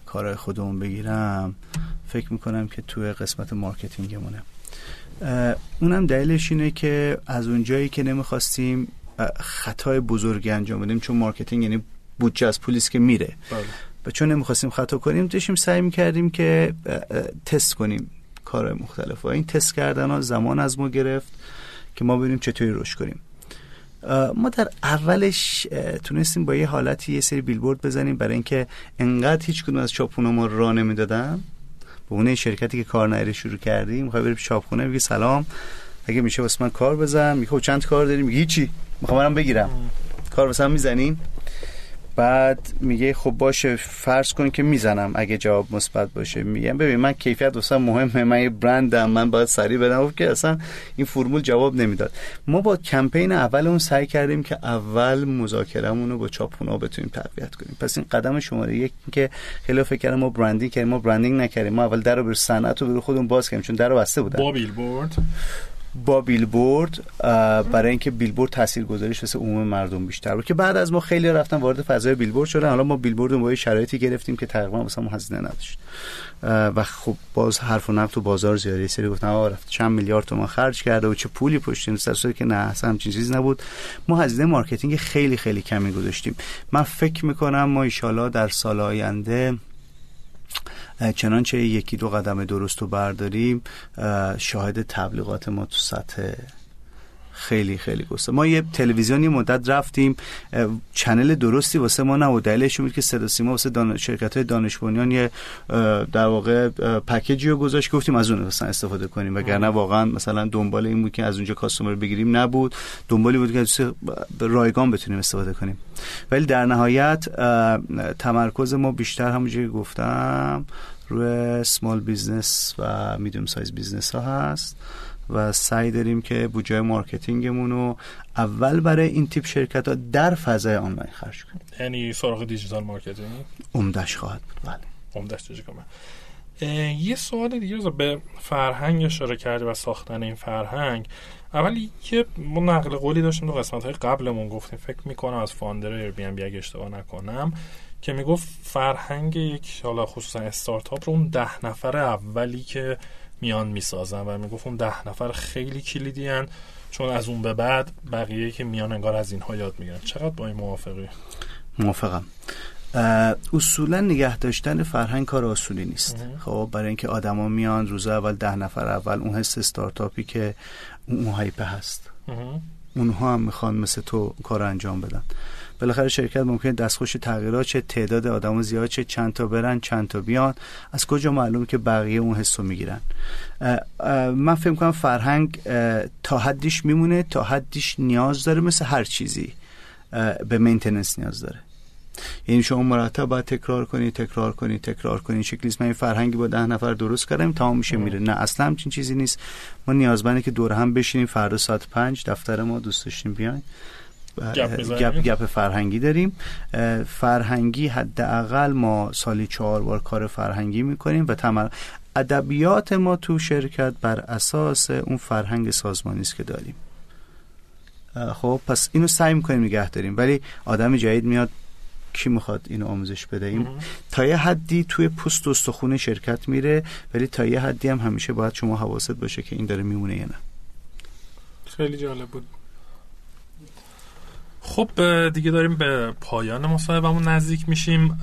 کارهای خودمون بگیرم فکر می‌کنم که توی قسمت مارکتینگمونه. اونم دلیلش اینه که از اونجایی که نمی‌خواستیم خطای بزرگی انجام بدیم چون marketing یعنی بودجه از پولیه که میره. بله. و چون نمی‌خواستیم خطا کنیم داشتیم سعی می‌کردیم که تست کنیم کار مختلف و این تست کردن ها زمان از ما گرفت که ما ببینیم چطوری روش کنیم. ما در اولش تونستیم با یه حالتی یه سری بیلبورد بزنیم برای اینکه انقدر هیچ کدوم از چاپخونه‌ها ما راه نمی‌دادن. به اون شرکتی که کار نهری شروع کردیم می‌خوای بری چاپخونه میگه سلام. اگه میشه واسه من کار بزن. میگه خب چند کار داریم؟ میگه هیچی. می‌خوام برم بگیرم. کار واسه می‌زنین؟ بعد میگه خب باشه فرض کن که می‌زنم اگه جواب مثبت باشه. میگم ببین من کیفیت واسه مهمه من یه برندم من باید سریع بدم. که اصلا این فرمول جواب نمی‌داد. ما با کمپین اول اون سعی کردیم که اول مذاکرمون رو با چاپونا بتونیم تقویت کنیم. پس این قدم شماره یک که خیلیا فکر کردن ما branding کردیم ما branding نکردیم. ما اول در رو به صنعت رو به خودمون باز کردیم چون در رو بسته بودن. با بیلبورد. با بیلبورد برای اینکه بیلبورد تاثیرگذاریش واسه عموم مردم بیشتر بود که بعد از ما خیلی رفتن وارد فضای بیلبورد شدن. حالا ما بیلبورد با شرایطی گرفتیم که تقریبا ما هزینه نداشت. و خب باز حرف و نقد تو بازار زیاده یه سری گفتن آقا رفت چند میلیارد تومان خرج کرده و چه پولی پشتیم سر که نه اصلا همچین چیزی نبود. ما هزینه marketing خیلی خیلی کمی گذاشتیم. من فکر می‌کنم ما ایشالا در سال آینده چنانچه یکی دو قدم درست رو برداریم شاهد تبلیغات ما تو سطح خیلی خیلی گسته. ما یه تلویزیونی مدت رفتیم چنل درستی واسه ما نبود. دلیلش بود که صدا سیما واسه دان... شرکت های دانش بنیان یه در واقع پکیجی رو گذاشت. گفتیم از اون مثلا استفاده کنیم. وگرنه واقعا مثلا دنبال این بود که از اونجا کاستومر بگیریم نبود. دنبالی بود که رایگان بتونیم استفاده کنیم. ولی در نهایت تمرکز ما بیشتر همونجوری گفتم روی small business و medium size business ها هست. و سعی داریم که بودجه marketing مون رو اول برای این تیپ شرکت ها در فضای آنلاین خرج کنیم. یعنی سراغ digital marketing؟ عمدش خواهد بود. بله. عمدش یه سوال دیگه به فرهنگ اشاره کردی و ساختن این فرهنگ. اول یه ما نقل قولی داشتیم تو قسمت های قبلمون گفتیم. فکر می‌کنم از founder Airbnb اگه اشتباه نکنم که می‌گفت فرهنگ یک حالا خصوصا استارتاپ رو اون ده نفر اولی که میان می‌سازن و می‌گفت اون ده نفر خیلی کلیدی هن چون از اون به بعد بقیه که میان انگار از اینها یاد می‌گیرن. چقدر با این موافقی؟ موافقم. اصولا نگه داشتن فرهنگ کار اصولی نیست. خب برای اینکه آدما میان روز اول ده نفر اول اون حس استارتاپی که اون هایپه هست. اونها هم می‌خوان مثل تو کار انجام بدن. بالاخره شرکت ممکنه دستخوش تغییرات چه تعداد آدم زیاد چه چند تا برن چند تا بیان. از کجا معلوم که بقیه اون حسو می‌گیرن؟ من فکر کنم فرهنگ تا حدیش میمونه تا حدیش نیاز داره مثل هر چیزی به مینتیننس نیاز داره. یعنی شما مرتب باید تکرار کنی تکرار کنی تکرار کنی. شکلی من این فرهنگی با ده نفر درست کردم تمام میشه میره. نه اصلا همچین چیزی نیست. ما نیازمنده که دور هم بشینیم فردا ساعت پنج دفتر ما دوست داشتیم بیاین گپ گپ فرهنگی داریم. فرهنگی حداقل ما سالی چهار بار کار فرهنگی می‌کنیم و تمر ادبیات ما تو شرکت بر اساس اون فرهنگ سازمانی است که داریم. خب پس اینو سعی می‌کنیم نگه داریم. ولی آدم جدید میاد کی می‌خواد اینو آموزش بدهیم؟ تا یه حدی توی پوست و استخون شرکت میره ولی تا یه حدی هم همیشه باید شما حواست باشه که این داره میمونه یا نه. خیلی جالب بود. خب دیگه داریم به پایان مصاحبهمون نزدیک میشیم.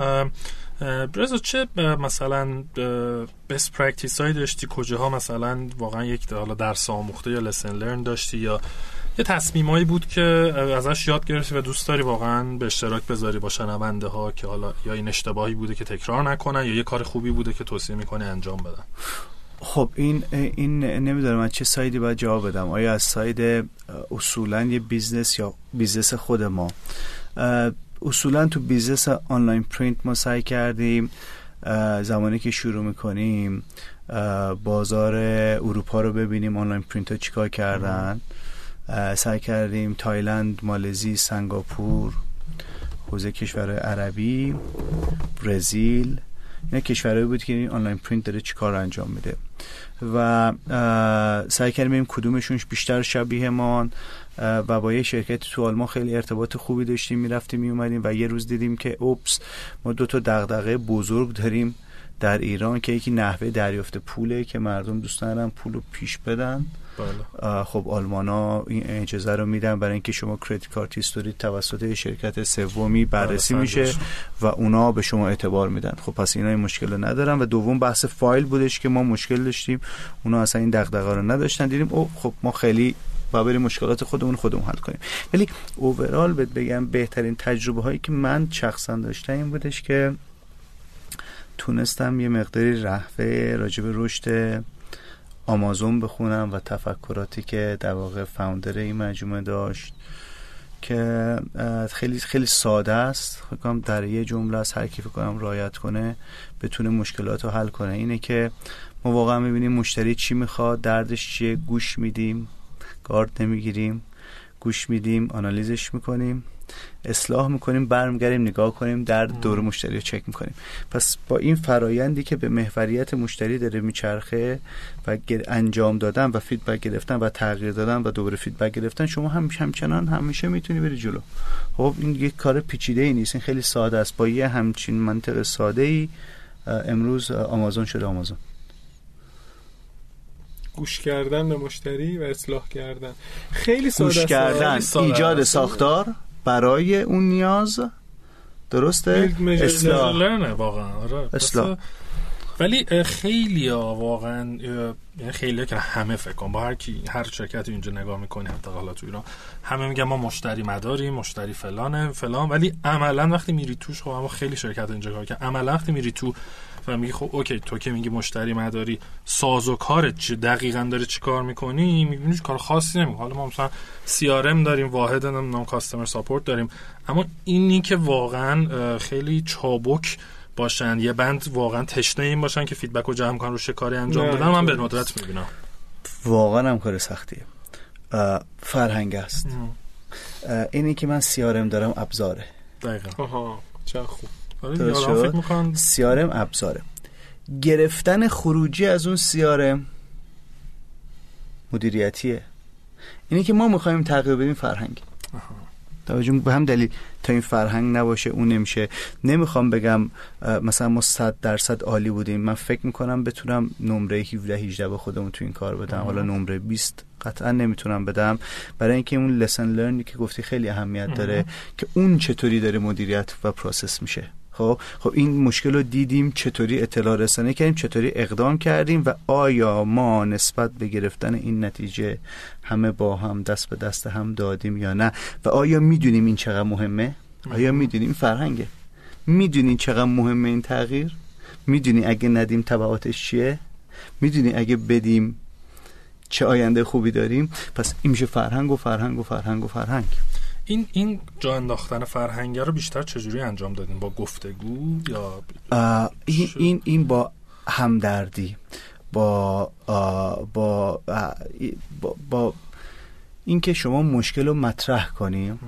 رضا چه مثلا best practice هایی داشتی؟ کجاها مثلا واقعا یک حالا درس آموخته یا lesson learned داشتی یا یه تصمیمایی بود که ازش یاد گرفتی و دوست داری واقعا به اشتراک بذاری با شنونده ها که حالا یا این اشتباهی بوده که تکرار نکنن یا یه کار خوبی بوده که توصیه می‌کنه انجام بدن؟ خب این این نمی‌دونم من چه side ی باید جواب بدم. آیا از side اصولا یه business یا business خود ما؟ اصولا تو business online print ما سعی کردیم زمانی که شروع می‌کنیم بازار اروپا رو ببینیم online print ها چیکار کردن. سعی کردیم تایلند مالزی سنگاپور حوزه کشور عربی برزیل اینا کشورهایی بود که این online print داره چیکار انجام میده و سعی کردیم کدومشون بیشتر شبیه ما و با یه شرکت تو آلمان خیلی ارتباط خوبی داشتیم می‌رفتیم میومدیم و یه روز دیدیم که oops ما دو تا دغدغه بزرگ داریم در ایران که یکی نحوه دریافت پوله که مردم دوست دارن پول رو پیش بدن. خب آلمانا این اجازه رو میدن برای اینکه شما credit card history توسط شرکت سومی بررسی بله، میشه و اونا به شما اعتبار میدن. خب پس اینا این مشکل رو ندارن و دوم بحث فایل بودش که ما مشکل داشتیم. اونا اصلا این دغدغه رو نداشتن. دیدیم او خب ما خیلی با بریم مشکلات خودمون خودمون حل کنیم. ولی اوورال بهت بگم بهترین تجربه هایی که من شخصا داشتم این بودش که تونستم یه مقداری رهبه راجب رشد آمازون بخونم و تفکراتی که در واقع فاوندر این مجموعه داشت که خیلی خیلی ساده است. فکر در یه جمله از هر کی کنم رعایت کنه بتونه مشکلات رو حل کنه. اینه که ما واقعا می‌بینیم مشتری چی می‌خواد دردش چیه گوش میدیم گارد نمی‌گیریم گوش میدیم آنالیزش می‌کنیم. اصلاح می‌کنیم برمیگردیم نگاه کنیم در دور مشتری رو چک می‌کنیم. پس با این فرایندی که به محوریت مشتری داره میچرخه و انجام دادن و feedback گرفتن و تغییر دادن و دوباره feedback گرفتن شما هم همچنان همیشه می‌تونی بری جلو. خب این یک کار پیچیده ای نیست این خیلی ساده است. با یه همچین منطق ساده ای امروز آمازون شده آمازون. گوش کردن به مشتری و اصلاح کردن. خیلی ساده گوش کردن ایجاد ساختار. برای اون نیاز. درسته؟ اصلاح. واقعا. آره اصلاح. ولی خیلی ها واقعا یعنی خیلی که همه فکر کن با هر کی هر شرکت اینجا نگاه می‌کنی حتی حالا تو ایران همه میگن ما مشتری مداریم مشتری فلانه فلان ولی عملا وقتی میری توش خب اما خیلی شرکت اینجا کار که عملا وقتی میری تو و میگی خب OK تو که میگی مشتری مداری ساز و کارت چه دقیقا داره چی کار می‌کنی؟ می‌بینی کار خاصی نمی حالا ما مثلا سی داریم واحد نام customer support داریم. اما اینی که واقعا خیلی چابک باشن یه بند واقعا تشنه این باشن که feedback رو جمع کنن رو کاری انجام بدن من به ندرت می‌بینم. واقعا هم کار سختیه. فرهنگ است. اینی که من سیارم دارم ابزاره. دقیقا. آها چه خوب. آره، سیارم ابزاره. گرفتن خروجی از اون سیارم مدیریتیه. اینی که ما می‌خوایم تغییر بدیم فرهنگ. توجه به هم دلیل. تا این فرهنگ نباشه اون نمیشه. نمی‌خوام بگم مثلا ما صد درصد عالی بودیم. من فکر می‌کنم بتونم نمره 17 18 به خودمون تو این کار بدم. حالا نمره 20 قطعا نمی‌تونم بدم. برای اینکه اون lesson learned ی که گفتی خیلی اهمیت داره که اون چطوری داره مدیریت و process میشه. خب خب این مشکل رو دیدیم چطوری اطلاع رسانه کردیم چطوری اقدام کردیم و آیا ما نسبت به گرفتن این نتیجه همه با هم دست به دست هم دادیم یا نه؟ و آیا می‌دونیم این چقدر مهمه؟ آیا می‌دونیم فرهنگه؟ می‌دونی چقدر مهمه این تغییر؟ می‌دونی اگه ندیم تبعاتش چیه؟ می‌دونی اگه بدیم چه آینده خوبی داریم؟ پس این میشه فرهنگ و فرهنگ و فرهنگ و فرهنگ. این این جا انداختن فرهنگ رو بیشتر چجوری انجام دادین؟ با گفتگو یا این این این با همدردی با با با, با اینکه شما مشکل رو مطرح کنیم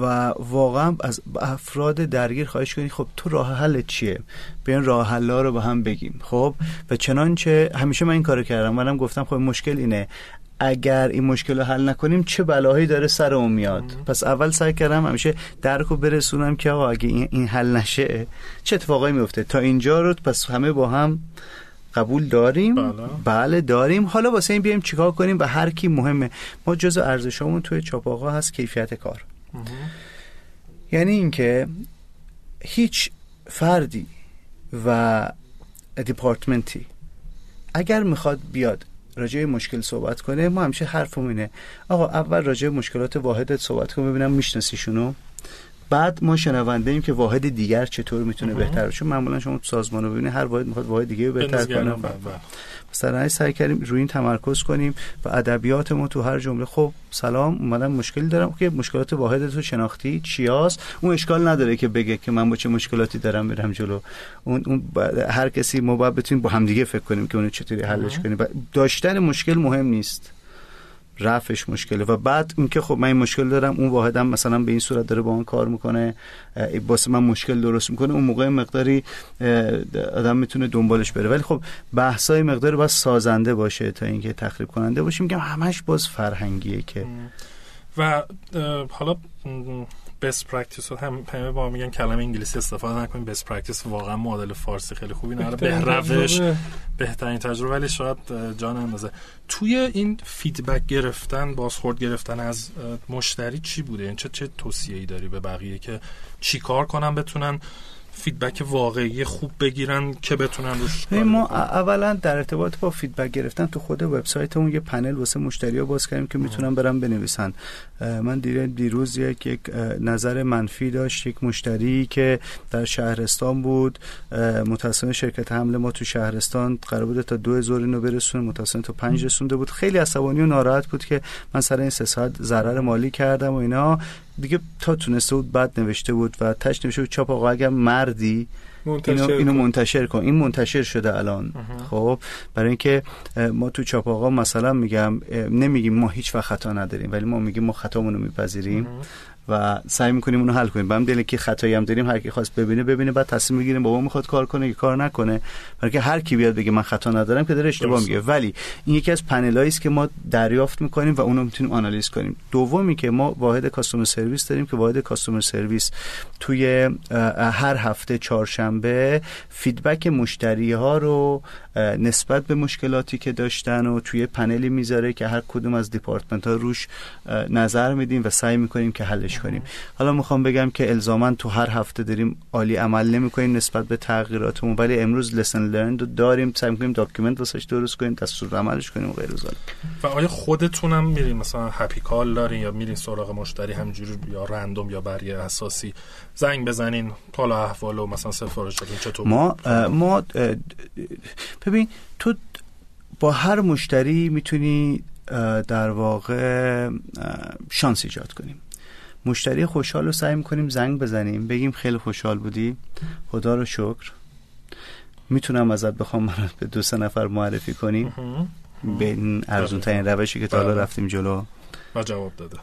و واقعا از افراد درگیر خواهش کنید خب تو راه حل چیه؟ بیان راه حل رو با هم بگیم خب؟ و چنانچه همیشه من این کارو کردم منم گفتم خب مشکل اینه. اگر این مشکل رو حل نکنیم چه بلاهایی داره سر اون میاد؟ پس اول سعی کردم همیشه درک رو برسونم که آقا اگه این حل نشه چه اتفاقایی میفته؟ تا اینجا رو پس همه با هم قبول داریم؟ بله, بله داریم. حالا واسه این بیایم چیکار کنیم و هر کی مهمه. ما جزء ارزشمون توی چاپاقا هست کیفیت کار. یعنی اینکه هیچ فردی و دیپارتمنتی اگر می‌خواد بیاد راجع مشکل صحبت کنه ما همیشه حرفمون اینه. آقا اول راجع مشکلات واحدت صحبت کن ببینم میشناسیشونو؟ بعد ما شنونده ایم که واحد دیگر چطور می‌تونه بهتر چون معمولا شما تو سازمان رو ببینید هر واحد می‌خواد واحد دیگه بهتر کنه. مثلا سعی کردیم روی این تمرکز کنیم و ادبیات ما تو هر جمله خب سلام اومدم مشکلی دارم. که مشکلات واحد تو شناختی چیاست اون اشکال نداره که بگه که من با چه مشکلاتی دارم میرم جلو. اون, اون هر کسی ما باید بتونیم با همدیگه فکر کنیم که اونو چطوری حلش کنیم. داشتن مشکل مهم نیست. رفش مشکله. و بعد اینکه خب من این مشکل دارم اون واحدم مثلا به این صورت داره با اون کار می‌کنه واسه من مشکل درست می‌کنه اون موقع مقداری آدم می‌تونه دنبالش بره. ولی خب بحثای مقداری باید سازنده باشه تا اینکه تخریب کننده باشه. میگم همش باز فرهنگیه که و حالا best practice هم همه با میگن کلمه انگلیسی استفاده نکنیم. best practice واقعا معادل فارسی خیلی خوبی نه به روش بهترین تجربه ولی شاید جا نندازه. توی این feedback گرفتن بازخورد گرفتن از مشتری چی بوده؟ این چه چه توصیه‌ای داری به بقیه که چیکار کنن بتونن feedback واقعی خوب بگیرن که بتونن روش ما اولا در ارتباط با feedback گرفتن تو خود وبسایتمون یه پنل واسه مشتری ها باز کردیم که می‌تونن برن بنویسن. من دیروز یک, یک نظر منفی داشت. یک مشتری که در شهرستان بود. متاسفانه شرکت حمل ما تو شهرستان قرار بود تا دو هزار اینو برسونه. متاسفانه تا پنج رسونده بود. خیلی عصبانی و ناراحت بود که من سر این سه ساعت ضرر مالی کردم و اینا. دیگه تا تونسته بود بعد نوشته بود و تش نوشته بود چاپ آقا اگر مردی منتشر اینو, اینو منتشر کن. این منتشر شده الان. خب برای اینکه ما تو چاپ آقا مثلا میگم نمیگیم ما هیچ وقت خطا نداریم ولی ما میگیم ما خطامون رو میپذیریم و سعی می‌کنیم اونو حل کنیم. بهم دلیل که خطایی هم داریم هر کی خواست ببینه ببینه بعد تصمیم می‌گیریم بابا می‌خواد کار کنه یا کار نکنه. برای که هر کی بیاد بگه من خطا ندارم که داره اشتباه میگه. ولی این یکی از پنلایی است که ما دریافت می‌کنیم و اونو می‌تونیم آنالیز کنیم. دومی که ما واحد کاستومر سرویس داریم که واحد کاستومر سرویس توی هر هفته چهارشنبه feedback مشتری ها رو نسبت به مشکلاتی که داشتن و توی پنلی می‌ذاره که هر کدوم از دیپارتمنت ها روش نظر میدیم و سعی می‌کنیم که حلش کنیم حالا می‌خوام بگم که الزاما تو هر هفته داریم عالی عمل نمی‌کنیم نسبت به تغییراتمون ولی امروز lesson learned رو داریم سعی می‌کنیم document واسش درست کنیم دستور عملش کنیم و غیر و آیا خودتونم میرین مثلا happy call دارین یا میرین سراغ مشتری همجوری یا random یا برای اساسی زنگ بزنین حالا احوال و مثلا سفارشاتون چطور؟ ما ما ببین تو با هر مشتری می‌تونی در واقع شانس ایجاد کنیم. مشتری خوشحال رو سعی می‌کنیم زنگ بزنیم بگیم خیلی خوشحال بودی. خدا رو شکر. می‌تونم ازت بخوام من به دو سه نفر معرفی کنیم. به این ارزون ترین روشی که تا حالا بله. رفتیم جلو. و جواب داده.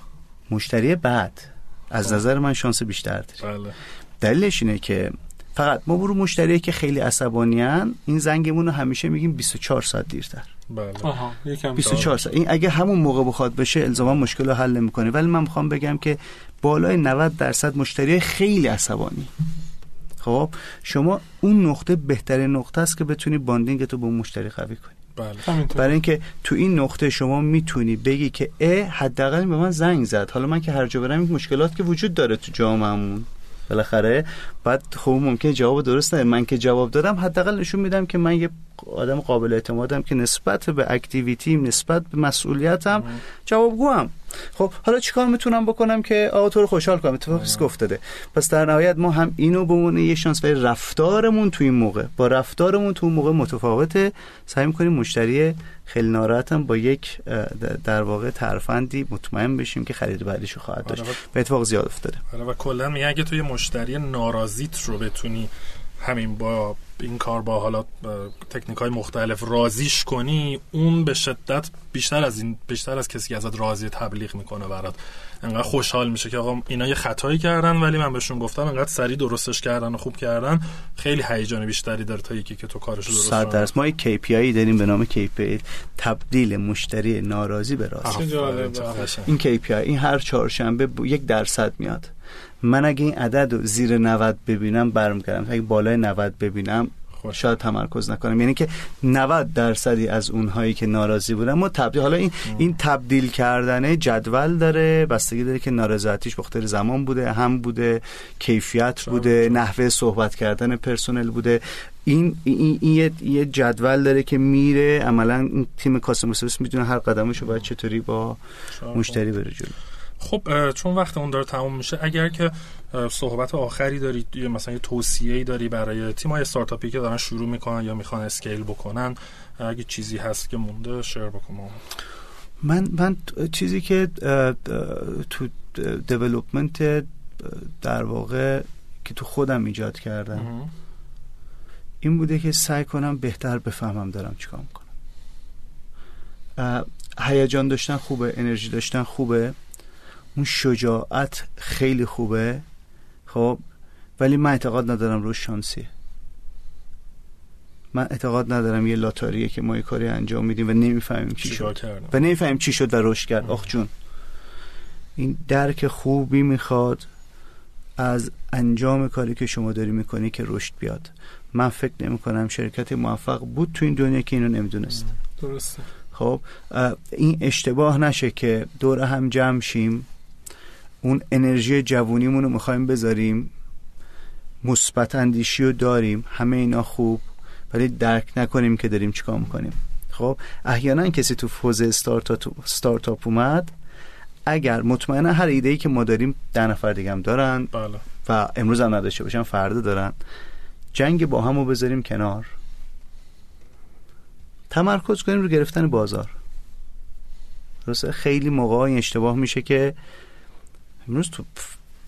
مشتری بعد. از خب. نظر من شانس بیشتر داریم بله. دلیلش اینه که فقط ما برو مشتری که خیلی عصبانیان این زنگمون رو همیشه میگیم 24 ساعت دیرتر. بله. آها 24 ساعت. این اگه همون موقع بخواد بشه الزاما مشکل رو حل نمی‌کنه. ولی من می‌خوام بگم که بالای 90 درصد مشتری خیلی عصبانی. خب شما اون نقطه بهترین نقطه است که بتونی باندینگ تو با مشتری قوی کنی. بله. برای اینکه تو این نقطه شما می‌تونی بگی که اه حداقل به من زنگ زد. حالا من که هر جا برم این مشکلات که وجود داره تو جامعهمون. بالاخره. بعد خب ممکنه جواب درست نه من که جواب دادم حداقل نشون میدم که من یه آدم قابل اعتمادم که نسبت به اکتیویتی نسبت به مسئولیتم جوابگوام. خب حالا چیکار می‌تونم بکنم که آقا تو رو خوشحال کنم؟ اتفاقی که افتاده. پس در نهایت ما هم اینو به عنوان یه شانس ولی رفتارمون تو این موقع با رفتارمون تو اون موقع متفاوته. سعی می‌کنیم مشتری خیلی ناراحتم با یک در واقع ترفندی مطمئن بشیم که خرید بعدیشو خواهد داشت. به اتفاق زیاد افتاده. و کلا میگه اگه تو یه مشتری ناراضیت رو بتونی همین با این کار با حالا تکنیک های مختلف رازیش کنی اون به شدت بیشتر از این بیشتر از کسی که ازت راضی تبلیغ می‌کنه برات. انقدر خوشحال میشه که آقا اینا یه خطایی کردن ولی من بهشون گفتم انقدر سریع درستش کردن و خوب کردن. خیلی هیجان بیشتری داره تا یکی که تو کارش درست صد درصد ما یک KPI داریم به نام KPI تبدیل مشتری ناراضی به راضی این KPI این هر چهارشنبه یک درصد میاد. من اگه این عدد رو زیر 90 ببینم برمیگردم اگه بالای 90 ببینم شاید تمرکز نکنم. یعنی که 90 درصدی از اونهایی که ناراضی بودن ما تبدیل حالا این این تبدیل کردن جدول داره بستگی داره که نارضایتیش بخاطر زمان بوده هم بوده کیفیت بوده نحوه صحبت کردن پرسنل بوده. این این, این یه جدول داره که میره. عملا این تیم کاستمر سرویس می‌دونه هر قدمش رو باید چطوری با مشتری بره جلو. خب چون وقت اون داره تموم میشه اگر که صحبت آخری داری یا مثلا یه توصیه‌ای داری برای تیم‌های استارتاپی که دارن شروع می‌کنن یا می‌خوان اسکیل بکنن اگه چیزی هست که مونده شیر بکن من من چیزی که تو دیولپمنت در واقع که تو خودم ایجاد کردم این بوده که سعی کنم بهتر بفهمم دارم چیکار می‌کنم. هیجان داشتن خوبه انرژی داشتن خوبه. اون شجاعت خیلی خوبه. خب ولی من اعتقاد ندارم روش شانسیه. من اعتقاد ندارم یه لاتاریه که ما یه کاری انجام میدیم و نمی‌فهمیم چی شد. و نمی‌فهمیم چی شد و رشد کرد. آخ جون این درک خوبی می‌خواد از انجام کاری که شما داری می‌کنی که رشد بیاد. من فکر نمی کنم شرکت موفق بود تو این دنیا که اینو نمی‌دونست. درسته. خب این اشتباه نشه که دور هم جمع شیم. اون انرژی جوونیمون رو می‌خوایم بذاریم مثبت اندیشی رو داریم همه اینا خوب ولی درک نکنیم که داریم چیکار می‌کنیم. خب احیانا کسی تو فوز استارتاپ اومد اگر مطمئنا هر ایده ای که ما داریم ده نفر دیگه هم دارن بله. و امروز هم نداشته باشن فردا دارن جنگ با هم رو بذاریم کنار. تمرکز کنیم رو گرفتن بازار. درسته؟ خیلی موقع این اشتباه میشه که امروز تو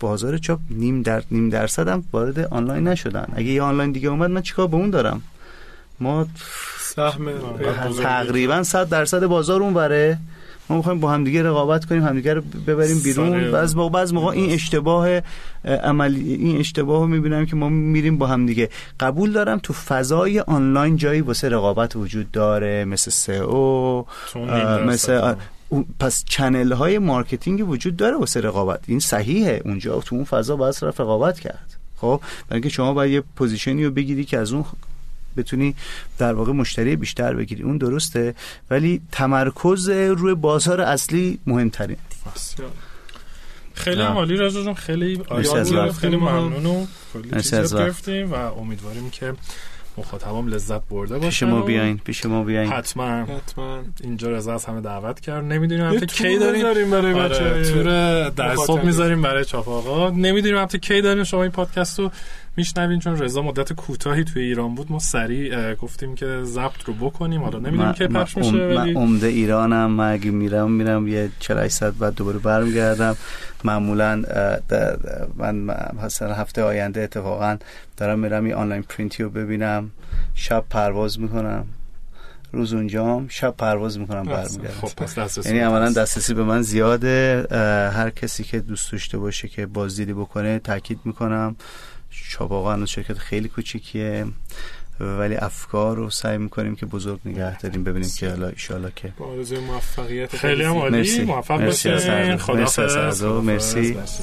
بازار چاپ نیم در نیم درصد هم وارد آنلاین نشدن. اگه یه آنلاین دیگه اومد من چیکار به اون دارم؟ ما سهم تقریبا 100 درصد بازار اون وره ما می‌خوایم با همدیگه رقابت کنیم همدیگه رو ببریم بیرون. بعض موقع بعض موقع این اشتباه عملی این اشتباه رو می‌بینم که ما میریم با همدیگه. قبول دارم تو فضای آنلاین جایی واسه رقابت وجود داره مثل سئو مثل پس channel های marketing وجود داره واسه رقابت. این صحیحه. اونجا تو اون فضا باید رقابت کرد. خب؟ برای شما باید یه position ی رو بگیری که از اون بتونی در واقع مشتری بیشتر بگیری. اون درسته. ولی تمرکز روی بازار اصلی مهمترین. خیلی عالی رضا جون خیلی خیلی ممنون. و گرفتیم و امیدواریم که مخاطبام لذت برده باشن پیش ما بیاین پیش ما بیاین. حتما. حتما. اینجا رضا از همه دعوت کرد. نمی‌دونیم البته کی داریم؟ داریم برای آره، بچه تور در صبح می‌ذاریم برای چاپ آقا نمی‌دونیم البته کی داریم؟ شما این پادکست رو میشنوین چون رضا مدت کوتاهی توی ایران بود. ما سریع گفتیم که ضبط رو بکنیم. حالا نمی‌دونیم کی پخش میشه من عمده ایرانم. من اگه میرم میرم یه 48 ساعت بعد دوباره برمیگردم. معمولا من مثلا هفته آینده اتفاقا دارم میرم این آنلاین پرینتی رو ببینم. شب پرواز می‌کنم. روز اونجام شب پرواز می‌کنم برمیگردم. خب یعنی عملا دسترسی به من زیاده. هر کسی که دوست داشته باشه که بازدیدی بکنه تاکید می‌کنم. چاباقا هنوز شرکت خیلی کوچیکیه. ولی افکار رو سعی می‌کنیم که بزرگ نگه داریم ببینیم که حالا ایشالا که با موفقیت خیلی هم عالی. موفق باشید خدا مرسی مرسی